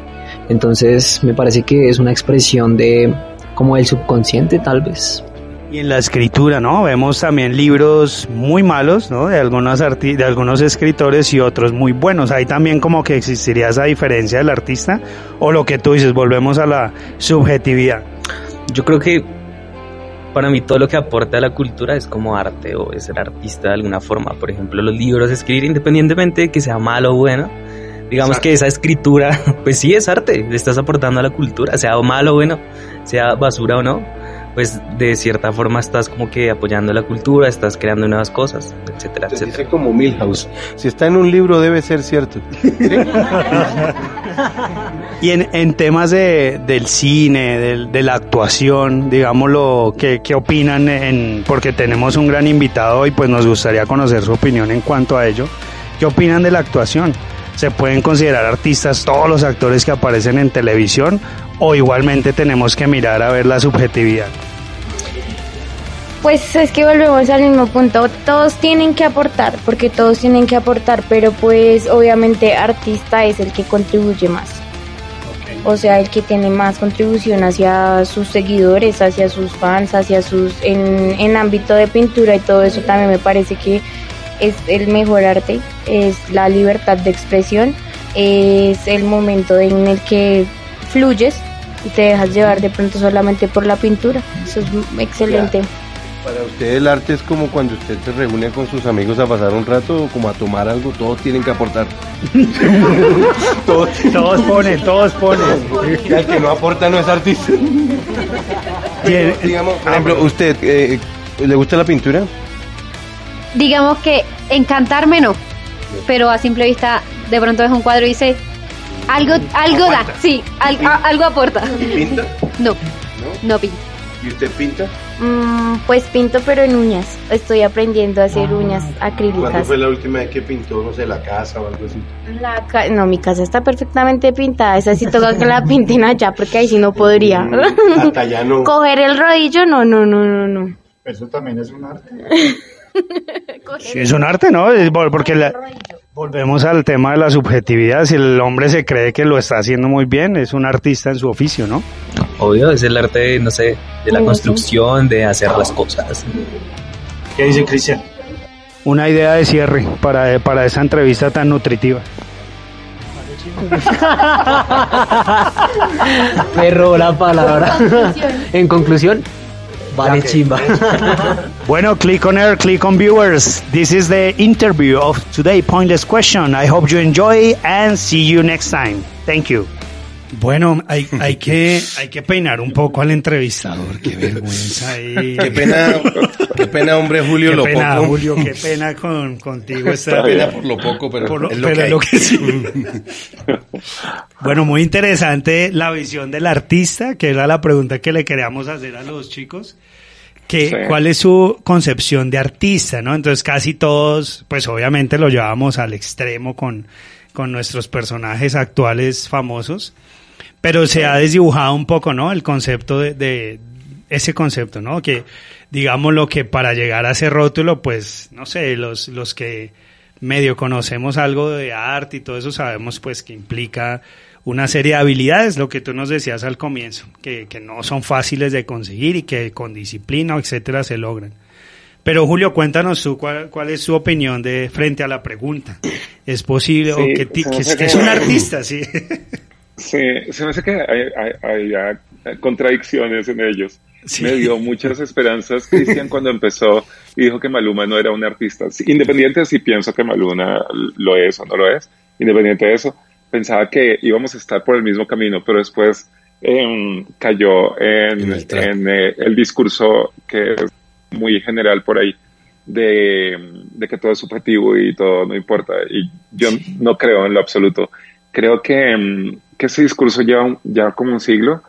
Entonces me parece que es una expresión de como el subconsciente tal vez.
Y en la escritura, ¿no? Vemos también libros muy malos, ¿no? De algunos arti de algunos escritores y otros muy buenos. Ahí también como que existiría esa diferencia del artista o lo que tú dices, volvemos a la subjetividad.
Yo creo que para mí todo lo que aporta a la cultura es como arte o es ser artista de alguna forma. Por ejemplo, los libros, escribir independientemente de que sea malo o bueno. Digamos que esa escritura, pues sí es arte, le estás aportando a la cultura, sea malo o bueno, sea basura o no, pues de cierta forma estás como que apoyando la cultura, estás creando nuevas cosas, etcétera,
Se
etcétera.
dice como Milhouse. Si está en un libro debe ser cierto.
Y en, en temas de, del cine, del- de la actuación, digámoslo, ¿qué, qué opinan? En, porque tenemos un gran invitado hoy, pues nos gustaría conocer su opinión en cuanto a ello. ¿Qué opinan de la actuación? ¿Se pueden considerar artistas todos los actores que aparecen en televisión o igualmente tenemos que mirar a ver la subjetividad?
Pues es que volvemos al mismo punto, todos tienen que aportar, porque todos tienen que aportar, pero pues obviamente artista es el que contribuye más. O sea, el que tiene más contribución hacia sus seguidores, hacia sus fans, hacia sus... En, en ámbito de pintura y todo eso también me parece que es el mejor arte, es la libertad de expresión, es el momento en el que fluyes y te dejas llevar de pronto solamente por la pintura. Eso es excelente.
Para usted el arte es como cuando usted se reúne con sus amigos a pasar un rato o como a tomar algo, todos tienen que aportar. todos,
Todos ponen, todos ponen.
y al que no aporta no es artista. Digamos, por ejemplo, usted, eh, ¿le gusta la pintura?
Digamos que encantarme no, pero a simple vista de pronto es un cuadro y dice algo, algo da, sí, al- a- algo aporta.
¿Pinta?
No, no pinta.
¿Y usted pinta?
Mm, pues pinto pero en uñas. Estoy aprendiendo a hacer uñas
¿Cuándo
acrílicas.
fue la última vez que pintó, no sé, la casa o algo así?
La ca- no, mi casa está perfectamente pintada. Esa sí toca que la pinten allá porque ahí sí no podría.
Hasta ya no.
Coger el rodillo, no, no, no, no, no.
Eso también es un arte.
Sí, es un arte, ¿no? Porque la- volvemos al tema de la subjetividad. Si el hombre se cree que lo está haciendo muy bien, es un artista en su oficio, ¿no?
Obvio, es el arte, de, no sé, de la construcción, de hacer las cosas.
¿Qué dice Cristian? Una idea de cierre para, para esa entrevista tan nutritiva.
Perro la palabra. en conclusión, Vale chimba.
Bueno, click on air, click on viewers. This is the interview of today, Pointless Question. I hope you enjoy and see you next time. Thank you. Bueno, hay, hay, que, hay que peinar un poco al entrevistador. Qué vergüenza ahí.
Qué pena, qué pena, hombre, Julio,
qué
lo
pena,
poco.
Julio, qué pena con, contigo. Esta
pena por lo poco, pero
por lo-
es lo
pero
que
lo que sí. Bueno, muy interesante la visión del artista, que era la pregunta que le queríamos hacer a los chicos. Que,
Sí.
¿Cuál es su concepción de artista? ¿no? Entonces casi todos, pues obviamente lo llevamos al extremo con, con nuestros personajes actuales famosos, pero se ha desdibujado un poco, ¿no? El concepto de, de ese concepto, ¿no? Que digamos lo que para llegar a ese rótulo, pues, no sé, los, los que medio conocemos algo de arte y todo eso sabemos pues que implica una serie de habilidades, lo que tú nos decías al comienzo, que, que no son fáciles de conseguir y que con disciplina, etcétera, se logran. Pero Julio, cuéntanos tú cuál, cuál es su opinión de frente a la pregunta. ¿Es posible
Sí,
o que, ti- que, es un artista, sí?
Sí, se me hace que hay, hay- hay, contradicciones en ellos.
Sí.
Me dio muchas esperanzas Cristian cuando empezó y dijo que Maluma no era un artista. Independiente de si pienso que Maluma lo es o no lo es, independiente de eso, pensaba que íbamos a estar por el mismo camino, pero después em, cayó en,
En el trap.
en, eh, el discurso que es muy general por ahí de, de que todo es subjetivo y todo no importa. Y yo no creo en lo absoluto. Creo que, em, que ese discurso lleva ya como un siglo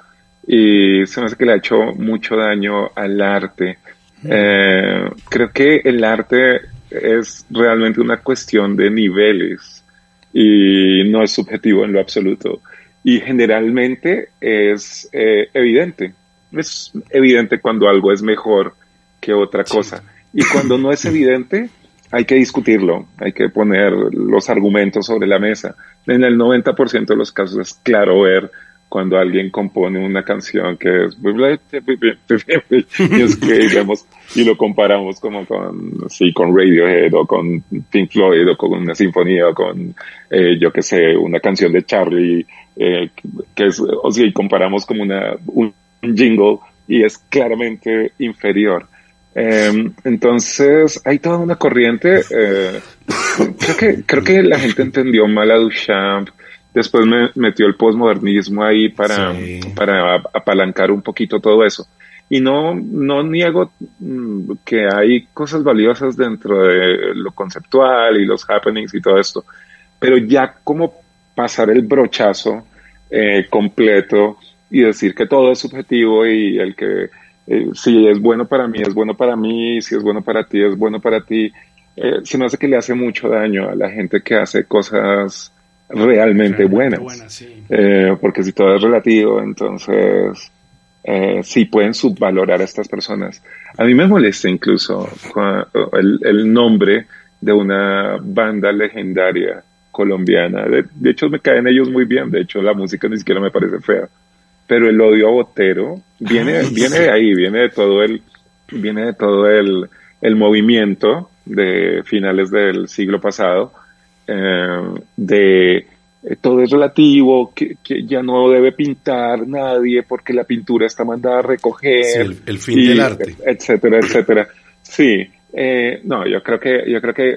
y se me hace que le ha hecho mucho daño al arte. Eh, creo que el arte es realmente una cuestión de niveles y no es subjetivo en lo absoluto. Y generalmente es eh, evidente. Es evidente cuando algo es mejor que otra cosa. Y cuando no es evidente, hay que discutirlo, hay que poner los argumentos sobre la mesa. En el 90% de los casos es claro ver cuando alguien compone una canción que es y es que vemos y lo comparamos como con sí con Radiohead o con Pink Floyd o con una sinfonía o con eh, yo que sé una canción de Charlie eh, que es o sea y comparamos como una un jingle y es claramente inferior eh, entonces hay toda una corriente eh, creo que creo que la gente entendió mal a Duchamp después me metió el posmodernismo ahí para,
Sí.
para apalancar un poquito todo eso. Y no, no niego mm, que hay cosas valiosas dentro de lo conceptual y los happenings y todo esto, pero ya como pasar el brochazo eh, completo y decir que todo es subjetivo y el que eh, si es bueno para mí, es bueno para mí, si es bueno para ti, es bueno para ti, eh, se me hace que le hace mucho daño a la gente que hace cosas realmente buenas.
Sí.
Eh, porque si todo es relativo, entonces eh, sí pueden subvalorar a estas personas. A mí me molesta incluso el nombre de una banda legendaria colombiana. De, de hecho, me caen ellos muy bien. De hecho, la música ni siquiera me parece fea. Pero el odio a Botero viene, viene
sí.
de ahí, viene de todo el, viene de todo el, el movimiento de finales del siglo pasado eh, de eh, todo es relativo, que, que ya no debe pintar nadie porque la pintura está mandada a recoger.
Sí, el- el fin del arte.
Etcétera, etcétera. Sí, eh, no, yo creo que, yo creo que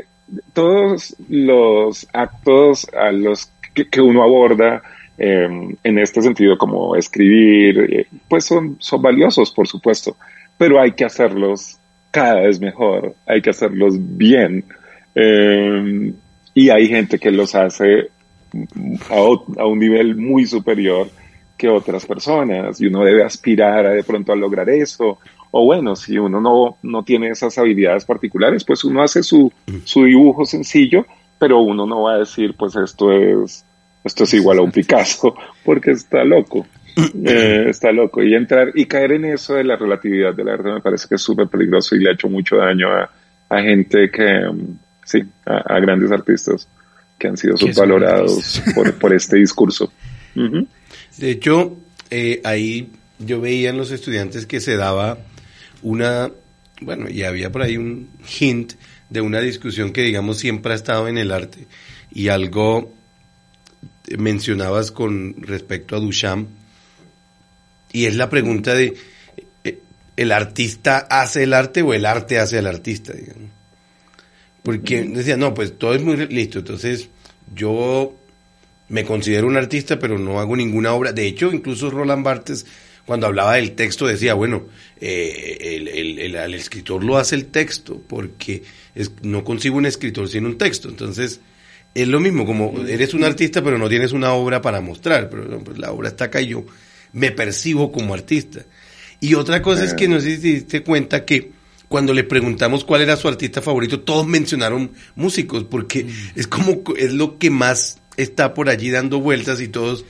todos los actos a los que, que uno aborda eh, en este sentido, como escribir, eh, pues son, son valiosos, por supuesto, pero hay que hacerlos cada vez mejor, hay que hacerlos bien. Eh, y hay gente que los hace a, a un nivel muy superior que otras personas y uno debe aspirar a de pronto a lograr eso. O bueno, si uno no, no tiene esas habilidades particulares, pues uno hace su, su dibujo sencillo, pero uno no va a decir, pues esto es, esto es igual a un Picasso, porque está loco. Eh, está loco. Y entrar y caer en eso de la relatividad del arte me parece que es súper peligroso y le ha hecho mucho daño a, a gente que, mm, sí, a, a grandes artistas que han sido subvalorados por, por este discurso.
De hecho, eh, ahí yo veía en los estudiantes que se daba una, bueno, y había por ahí un hint de una discusión que digamos siempre ha estado en el arte y algo mencionabas con respecto a Duchamp y es la pregunta de eh, el artista hace el arte o el arte hace al artista, digamos. Porque decía, no, pues todo es muy listo, entonces yo me considero un artista, pero no hago ninguna obra. De hecho, incluso Roland Barthes, cuando hablaba del texto, decía, bueno, eh, el, el, el, escritor lo hace el texto, porque es, no consigo un escritor sin un texto. Entonces, es lo mismo, como eres un artista, pero no tienes una obra para mostrar, pero pues, la obra está acá y yo me percibo como artista. Y otra cosa es que no sé si te diste cuenta que cuando le preguntamos cuál era su artista favorito, todos mencionaron músicos, porque mm. es como, es lo que más está por allí dando vueltas y todos,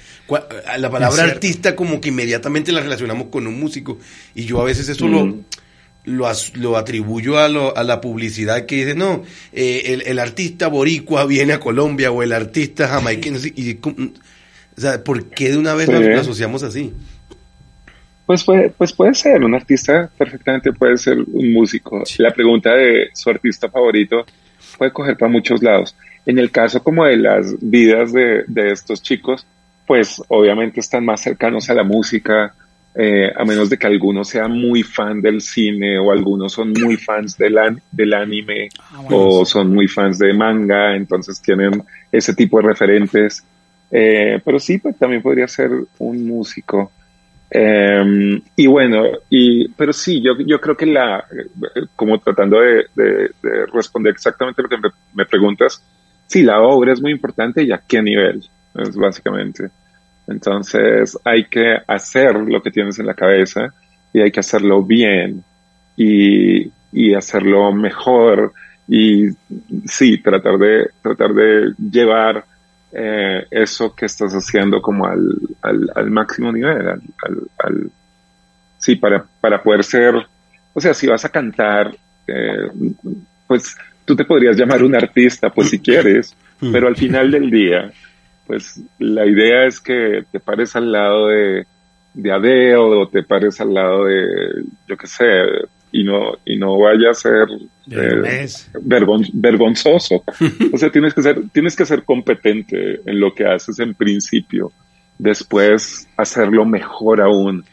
la palabra artista como que inmediatamente la relacionamos con un músico y yo a veces eso lo, mm. lo, atribuyo a, lo, a la publicidad que dice, no, eh, el, artista boricua viene a Colombia o el artista jamaiquino, y, o sea, ¿por qué de una vez lo, asociamos así?
Pues puede, pues puede ser, un artista perfectamente puede ser un músico. La pregunta de su artista favorito puede coger para muchos lados. En el caso como de las vidas de, de estos chicos, pues obviamente están más cercanos a la música, eh, a menos de que algunos sean muy fan del cine o algunos son muy fans del, del anime ah, o son muy fans de manga, entonces tienen ese tipo de referentes. Eh, pero sí, pues también podría ser un músico. Em, y bueno, y, pero sí, yo, yo creo que la, como tratando de, de, responder exactamente lo que me, me, preguntas, sí, la obra es muy importante y a qué nivel, es básicamente. Entonces hay que hacer lo que tienes en la cabeza y hay que hacerlo bien y, y hacerlo mejor y sí, tratar de, tratar de llevar eh, eso que estás haciendo como al, al, al máximo nivel, al, al, sí, para, para poder ser, o sea, si vas a cantar, eh, pues tú te podrías llamar un artista, pues si quieres, mm. pero al final del día, pues la idea es que te pares al lado de, de Adele o te pares al lado de, yo qué sé, y no, y no vaya a ser eh, vergonzoso. o sea, tienes que ser, tienes que ser competente en lo que haces en principio, después hacerlo mejor aún,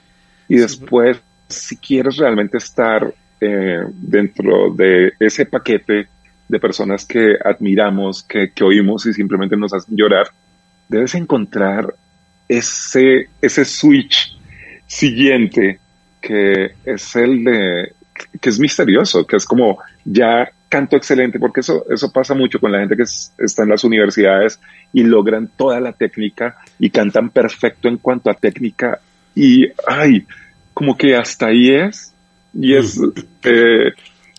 y después, si quieres realmente estar eh, dentro de ese paquete de personas que admiramos, que, que oímos y simplemente nos hacen llorar, debes encontrar ese, ese switch siguiente que es el de que es misterioso, que es como ya canto excelente, porque eso, eso pasa mucho con la gente que está en las universidades y logran toda la técnica y cantan perfecto en cuanto a técnica y, ay, como que hasta ahí es, y es, mm. eh,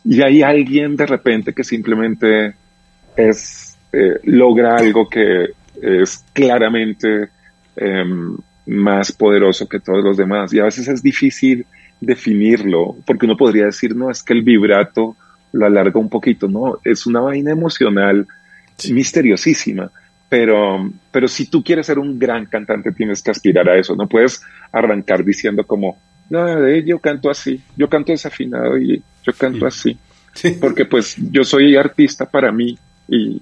y hay alguien de repente que simplemente es, eh, logra algo que es claramente em, más poderoso que todos los demás. Y a veces es difícil definirlo, porque uno podría decir, no, es que el vibrato lo alarga un poquito, no, es una vaina emocional misteriosísima, pero, pero si tú quieres ser un gran cantante tienes que aspirar a eso, no puedes arrancar diciendo como, no, yo canto así, yo canto desafinado y yo canto así, porque pues yo soy artista para mí y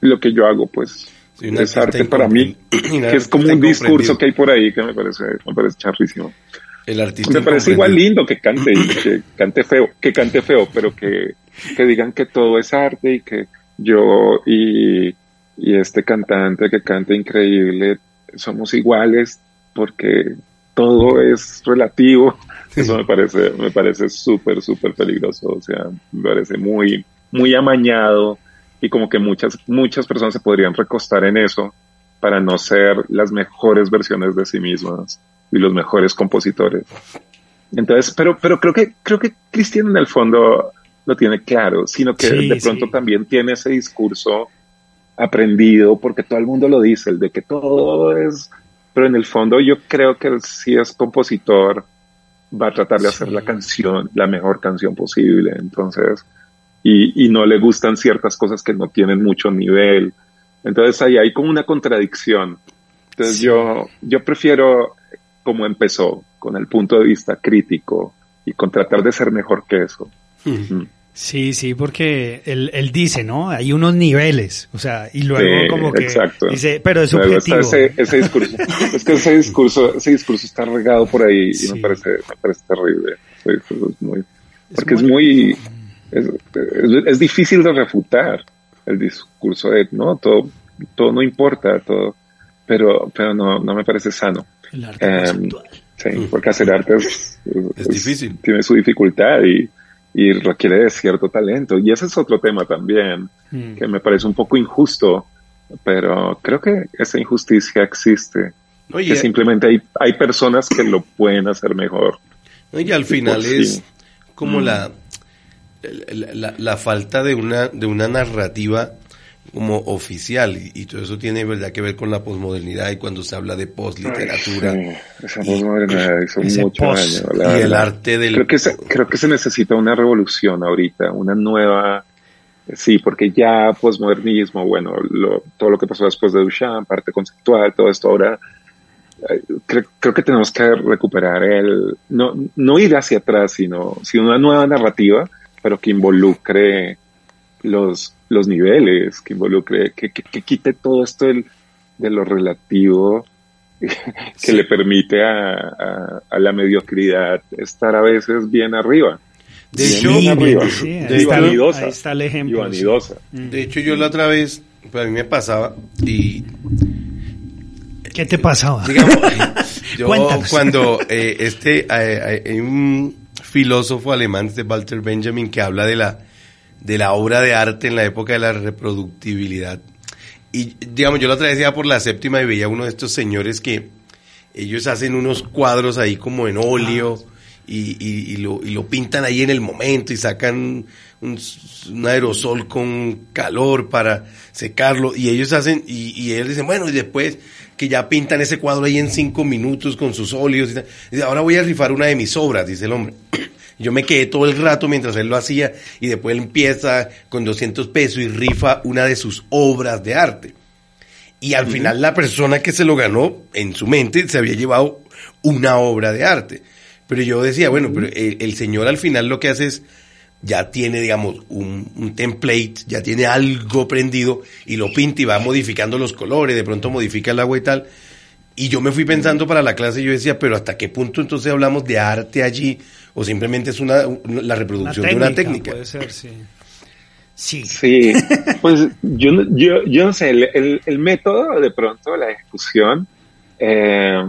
lo que yo hago pues es arte para mí, que es como un discurso que hay por ahí que me parece, me parece charrísimo.
El artista.
Me parece igual lindo que cante y que cante feo, que cante feo, pero que, que digan que todo es arte y que yo y, y este cantante que canta increíble somos iguales porque todo es relativo. Eso me parece, me parece súper, súper peligroso. O sea, me parece muy, muy amañado y como que muchas, muchas personas se podrían recostar en eso para no ser las mejores versiones de sí mismas y los mejores compositores. Entonces, pero, pero creo que, creo que Cristian en el fondo lo tiene claro, sino que de pronto también tiene ese discurso aprendido, porque todo el mundo lo dice, el de que todo es, pero en el fondo yo creo que si es compositor, va a tratar de hacer la canción, la mejor canción posible, entonces, y, y no le gustan ciertas cosas que no tienen mucho nivel. Entonces ahí hay como una contradicción. Entonces yo, yo prefiero como empezó, con el punto de vista crítico y con tratar de ser mejor que eso.
Sí, sí, porque él, él, dice, ¿no? Hay unos niveles, o sea, y luego como que dice, pero es subjetivo.
Ese, ese, discurso, es que ese discurso, ese discurso está regado por ahí y me parece, me parece terrible. Es muy, porque es muy, es, es, difícil de refutar el discurso de, no, todo, todo no importa, todo, pero, pero no, no me parece sano.
El arte em,
Sí, porque hacer arte es,
es difícil.
Tiene su dificultad y, y requiere de cierto talento. Y ese es otro tema también, mm. que me parece un poco injusto, pero creo que esa injusticia existe. que simplemente hay, hay personas que lo pueden hacer mejor.
y al final es como mm. la, la, la, falta de una, de una narrativa como oficial y, todo eso tiene verdad que ver con la posmodernidad y cuando se habla de posliteratura
esa posmodernidad hizo mucho daño
y el arte del
creo que se, creo que se necesita una revolución ahorita una nueva sí porque ya posmodernismo bueno lo, todo lo que pasó después de Duchamp parte conceptual todo esto ahora eh, creo, creo, que tenemos que recuperar el no no ir hacia atrás sino sino una nueva narrativa pero que involucre los los niveles, que involucre, que, que, quite todo esto del, de lo relativo que le permite a, a, la mediocridad estar a veces bien arriba.
De hecho,
arriba,
ahí está el ejemplo.
De hecho, yo la otra vez, pues a mí me pasaba y...
¿Qué te pasaba?
Digamos, yo cuando eh, este, eh, eh, hay un filósofo alemán, este Walter Benjamin, que habla de la de la obra de arte en la época de la reproductibilidad. Y digamos, yo la otra vez iba por la séptima y veía uno de estos señores que ellos hacen unos cuadros ahí como en óleo y, y, lo, y lo, pintan ahí en el momento y sacan un, aerosol con calor para secarlo y ellos hacen y, y, ellos dicen, bueno, y después que ya pintan ese cuadro ahí en cinco minutos con sus óleos y, y ahora voy a rifar una de mis obras, dice el hombre. Yo me quedé todo el rato mientras él lo hacía y después él empieza con 200 pesos y rifa una de sus obras de arte. Y al final la persona que se lo ganó en su mente se había llevado una obra de arte. Pero yo decía, bueno, pero el, señor al final lo que hace es, ya tiene, digamos, un, un, template, ya tiene algo prendido y lo pinta y va modificando los colores, de pronto modifica el agua y tal. Y yo me fui pensando para la clase y yo decía, pero ¿hasta qué punto entonces hablamos de arte allí? ¿O simplemente es una, la reproducción de una técnica?
Puede ser, sí.
Sí. Sí, pues yo, yo, yo no sé, el, el, método de pronto, la ejecución, eh,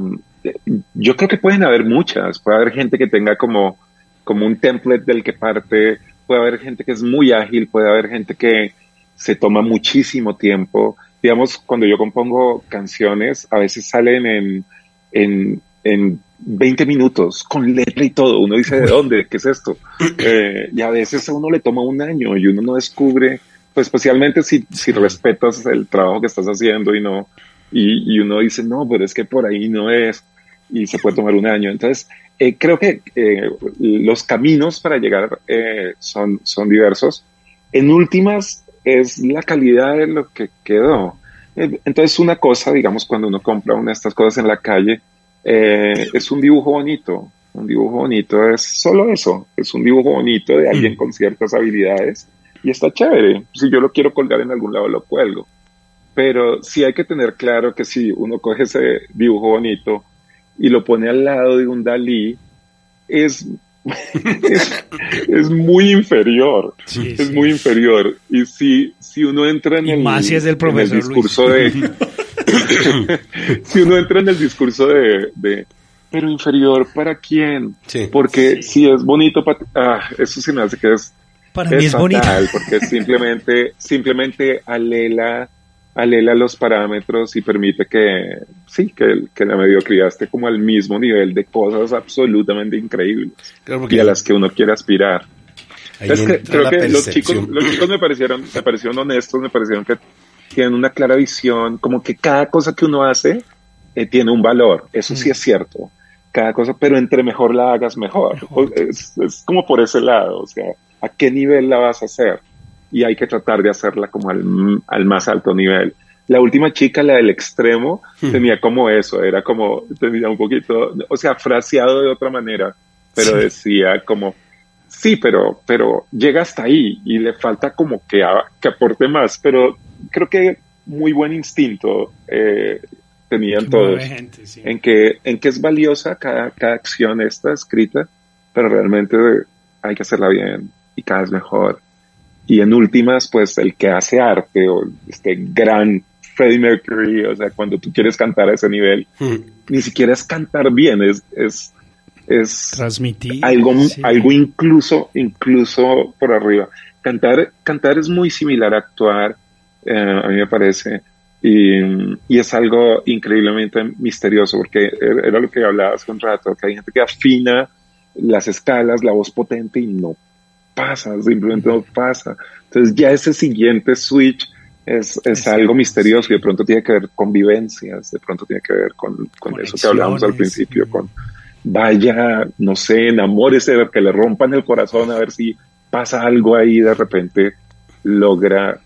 yo creo que pueden haber muchas. Puede haber gente que tenga como, como un template del que parte, puede haber gente que es muy ágil, puede haber gente que se toma muchísimo tiempo digamos, cuando yo compongo canciones, a veces salen en, en, en 20 minutos, con letra y todo. Uno dice, ¿de dónde? ¿Qué es esto? Eh, y a veces a uno le toma un año y uno no descubre, pues especialmente si, si respetas el trabajo que estás haciendo y no, y, y, uno dice, no, pero es que por ahí no es, y se puede tomar un año. Entonces, eh, creo que eh, los caminos para llegar eh, son, son diversos. En últimas, es la calidad de lo que quedó. Eh, entonces, una cosa, digamos, cuando uno compra una de estas cosas en la calle, eh, es un dibujo bonito. Un dibujo bonito es solo eso, es un dibujo bonito de alguien mm. con ciertas habilidades y está chévere. Si yo lo quiero colgar en algún lado, lo cuelgo. Pero sí hay que tener claro que si uno coge ese dibujo bonito y lo pone al lado de un Dalí, es es, muy inferior. es muy inferior. Y si, si uno entra en, el, discurso de. si uno entra en el discurso de. pero inferior para quién? Porque si es bonito para. Ah, eso sí me hace que es.
Para mí es bonito.
Porque simplemente, simplemente alela alela los parámetros y permite que, sí, que, que, la mediocridad esté como al mismo nivel de cosas absolutamente increíbles y a las que uno quiere aspirar. Entonces, creo que los chicos, los chicos me parecieron, me parecieron honestos, me parecieron que tienen una clara visión, como que cada cosa que uno hace eh, tiene un valor, eso sí mm. es cierto, cada cosa, pero entre mejor la hagas mejor, Es, es como por ese lado, o sea, ¿a qué nivel la vas a hacer? Y hay que tratar de hacerla como al, más alto nivel. La última chica, la del extremo, hmm. tenía como eso, era como, tenía un poquito, o sea, fraseado de otra manera, pero decía como, sí, pero, pero llega hasta ahí y le falta como que, que aporte más, pero creo que muy buen instinto eh, tenían todos en que en que es valiosa cada, cada acción esta escrita pero realmente hay que hacerla bien y cada vez mejor. Y en últimas, pues el que hace arte o este gran Freddie Mercury, o sea, cuando tú quieres cantar a ese nivel,
Hmm.
ni siquiera es cantar bien, es, es, es
Transmitir.
algo,
sí.
algo incluso, incluso por arriba. Cantar, cantar es muy similar a actuar, eh, a mí me parece, y, y es algo increíblemente misterioso, porque era era lo que hablaba hace un rato, que hay gente que afina las escalas, la voz potente y no pasa, simplemente no pasa. Entonces ya ese siguiente switch es, es algo misterioso y de pronto tiene que ver con vivencias, de pronto tiene que ver con, con eso que hablábamos al principio, con vaya, no sé, enamórese, que le rompan el corazón a ver si pasa algo ahí de repente logra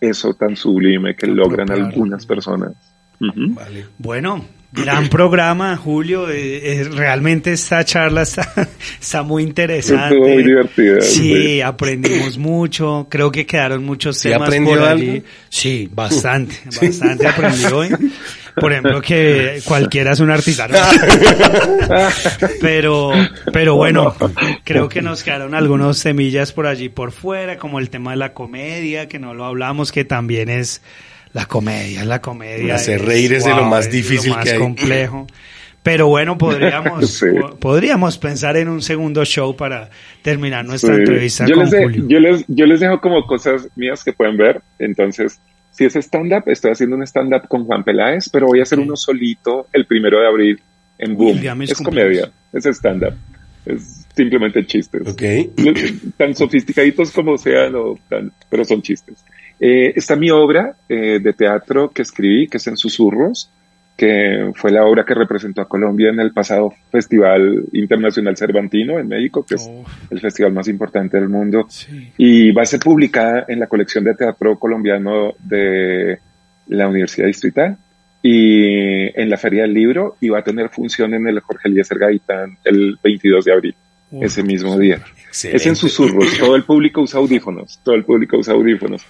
eso tan sublime que logran algunas personas.
Vale.
Bueno, gran programa, Julio. Eh, eh, realmente esta charla está, está muy interesante.
Estuvo muy divertida.
Sí, aprendimos mucho. Creo que quedaron muchos
¿Sí
temas
aprendió
por allí.
algo?
Sí, bastante, bastante aprendí hoy. Por ejemplo, que cualquiera es un artista. ¿no? Pero, pero bueno, creo que nos quedaron algunos semillas por allí por fuera, como el tema de la comedia, que no lo hablamos, que también es la comedia, la comedia.
Hacer reír es de lo más difícil
lo más
que hay.
complejo. Pero bueno, podríamos,
Sí.
podríamos pensar en un segundo show para terminar nuestra
Sí.
entrevista
yo,
con
les de-
Julio.
yo, les, yo les dejo como cosas mías que pueden ver. Entonces, si es stand-up, estoy haciendo un stand-up con Juan Peláez, pero voy a hacer
Sí.
uno solito el primero de abril en Boom. Es comedia, es stand-up. Es simplemente chistes.
Ok.
tan sofisticaditos como sean, o tan- pero son chistes. Eh, está mi obra eh, de teatro que escribí, que es En Susurros, que fue la obra que representó a Colombia en el pasado Festival Internacional Cervantino en México, que es el festival más importante del mundo.
sí.
Y va a ser publicada en la colección de teatro colombiano de la Universidad Distrital y en la Feria del Libro y va a tener función en el Jorge Eliezer Gaitán el 22 de abril,
Uf.
ese mismo día. Es en susurros, todo el público usa audífonos, todo el público usa audífonos.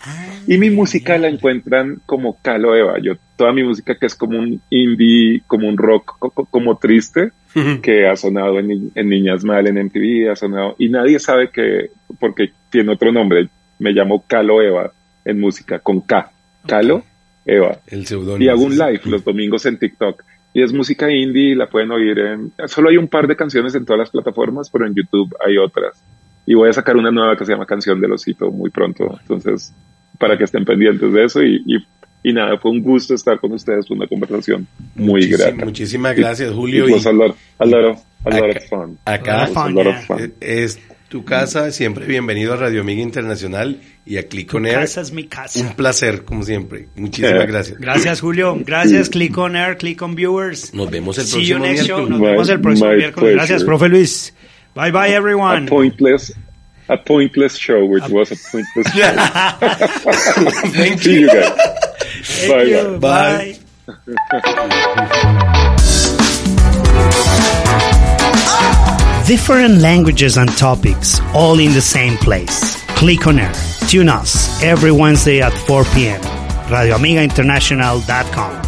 Y mi música la encuentran como Calo Eva, yo toda mi música que es como un indie, como un rock, co- co- como triste, que ha sonado en, en Niñas Mal, en MTV, ha sonado, y nadie sabe que, porque tiene otro nombre, me llamo Calo Eva en música, con K, Calo Eva.
El.
Y hago un live los domingos en TikTok. Y es música indie, la pueden oír en... Solo hay un par de canciones en todas las plataformas, pero en YouTube hay otras. Y voy a sacar una nueva que se llama Canción del Osito muy pronto. Entonces, para que estén pendientes de eso. Y, y, y nada, fue un gusto estar con ustedes. Fue una conversación muy
Muchísim-
grata.
Muchísimas gracias, Julio.
It was a
Y
lot, a lot of, a lot of fun.
acá-
was a lot of
Yeah.
fun.
es tu casa, siempre bienvenido a Radio Amiga Internacional y a Click on Air.
casa es mi casa.
Un placer, como siempre. Muchísimas
Eh.
gracias.
Gracias, Julio. Gracias, Click on Air, Click on Viewers.
Nos vemos el
See
próximo miércoles.
Nos vemos el próximo miércoles. Gracias, profe Luis. Bye bye,
A
everyone.
pointless, a pointless show, which was a pointless show.
Thank
See you guys.
Thank
Bye,
you.
bye.
Bye. Different languages and topics, all in the same place. Click on Air. Tune us every Wednesday at 4 p.m. RadioAmigaInternational.com.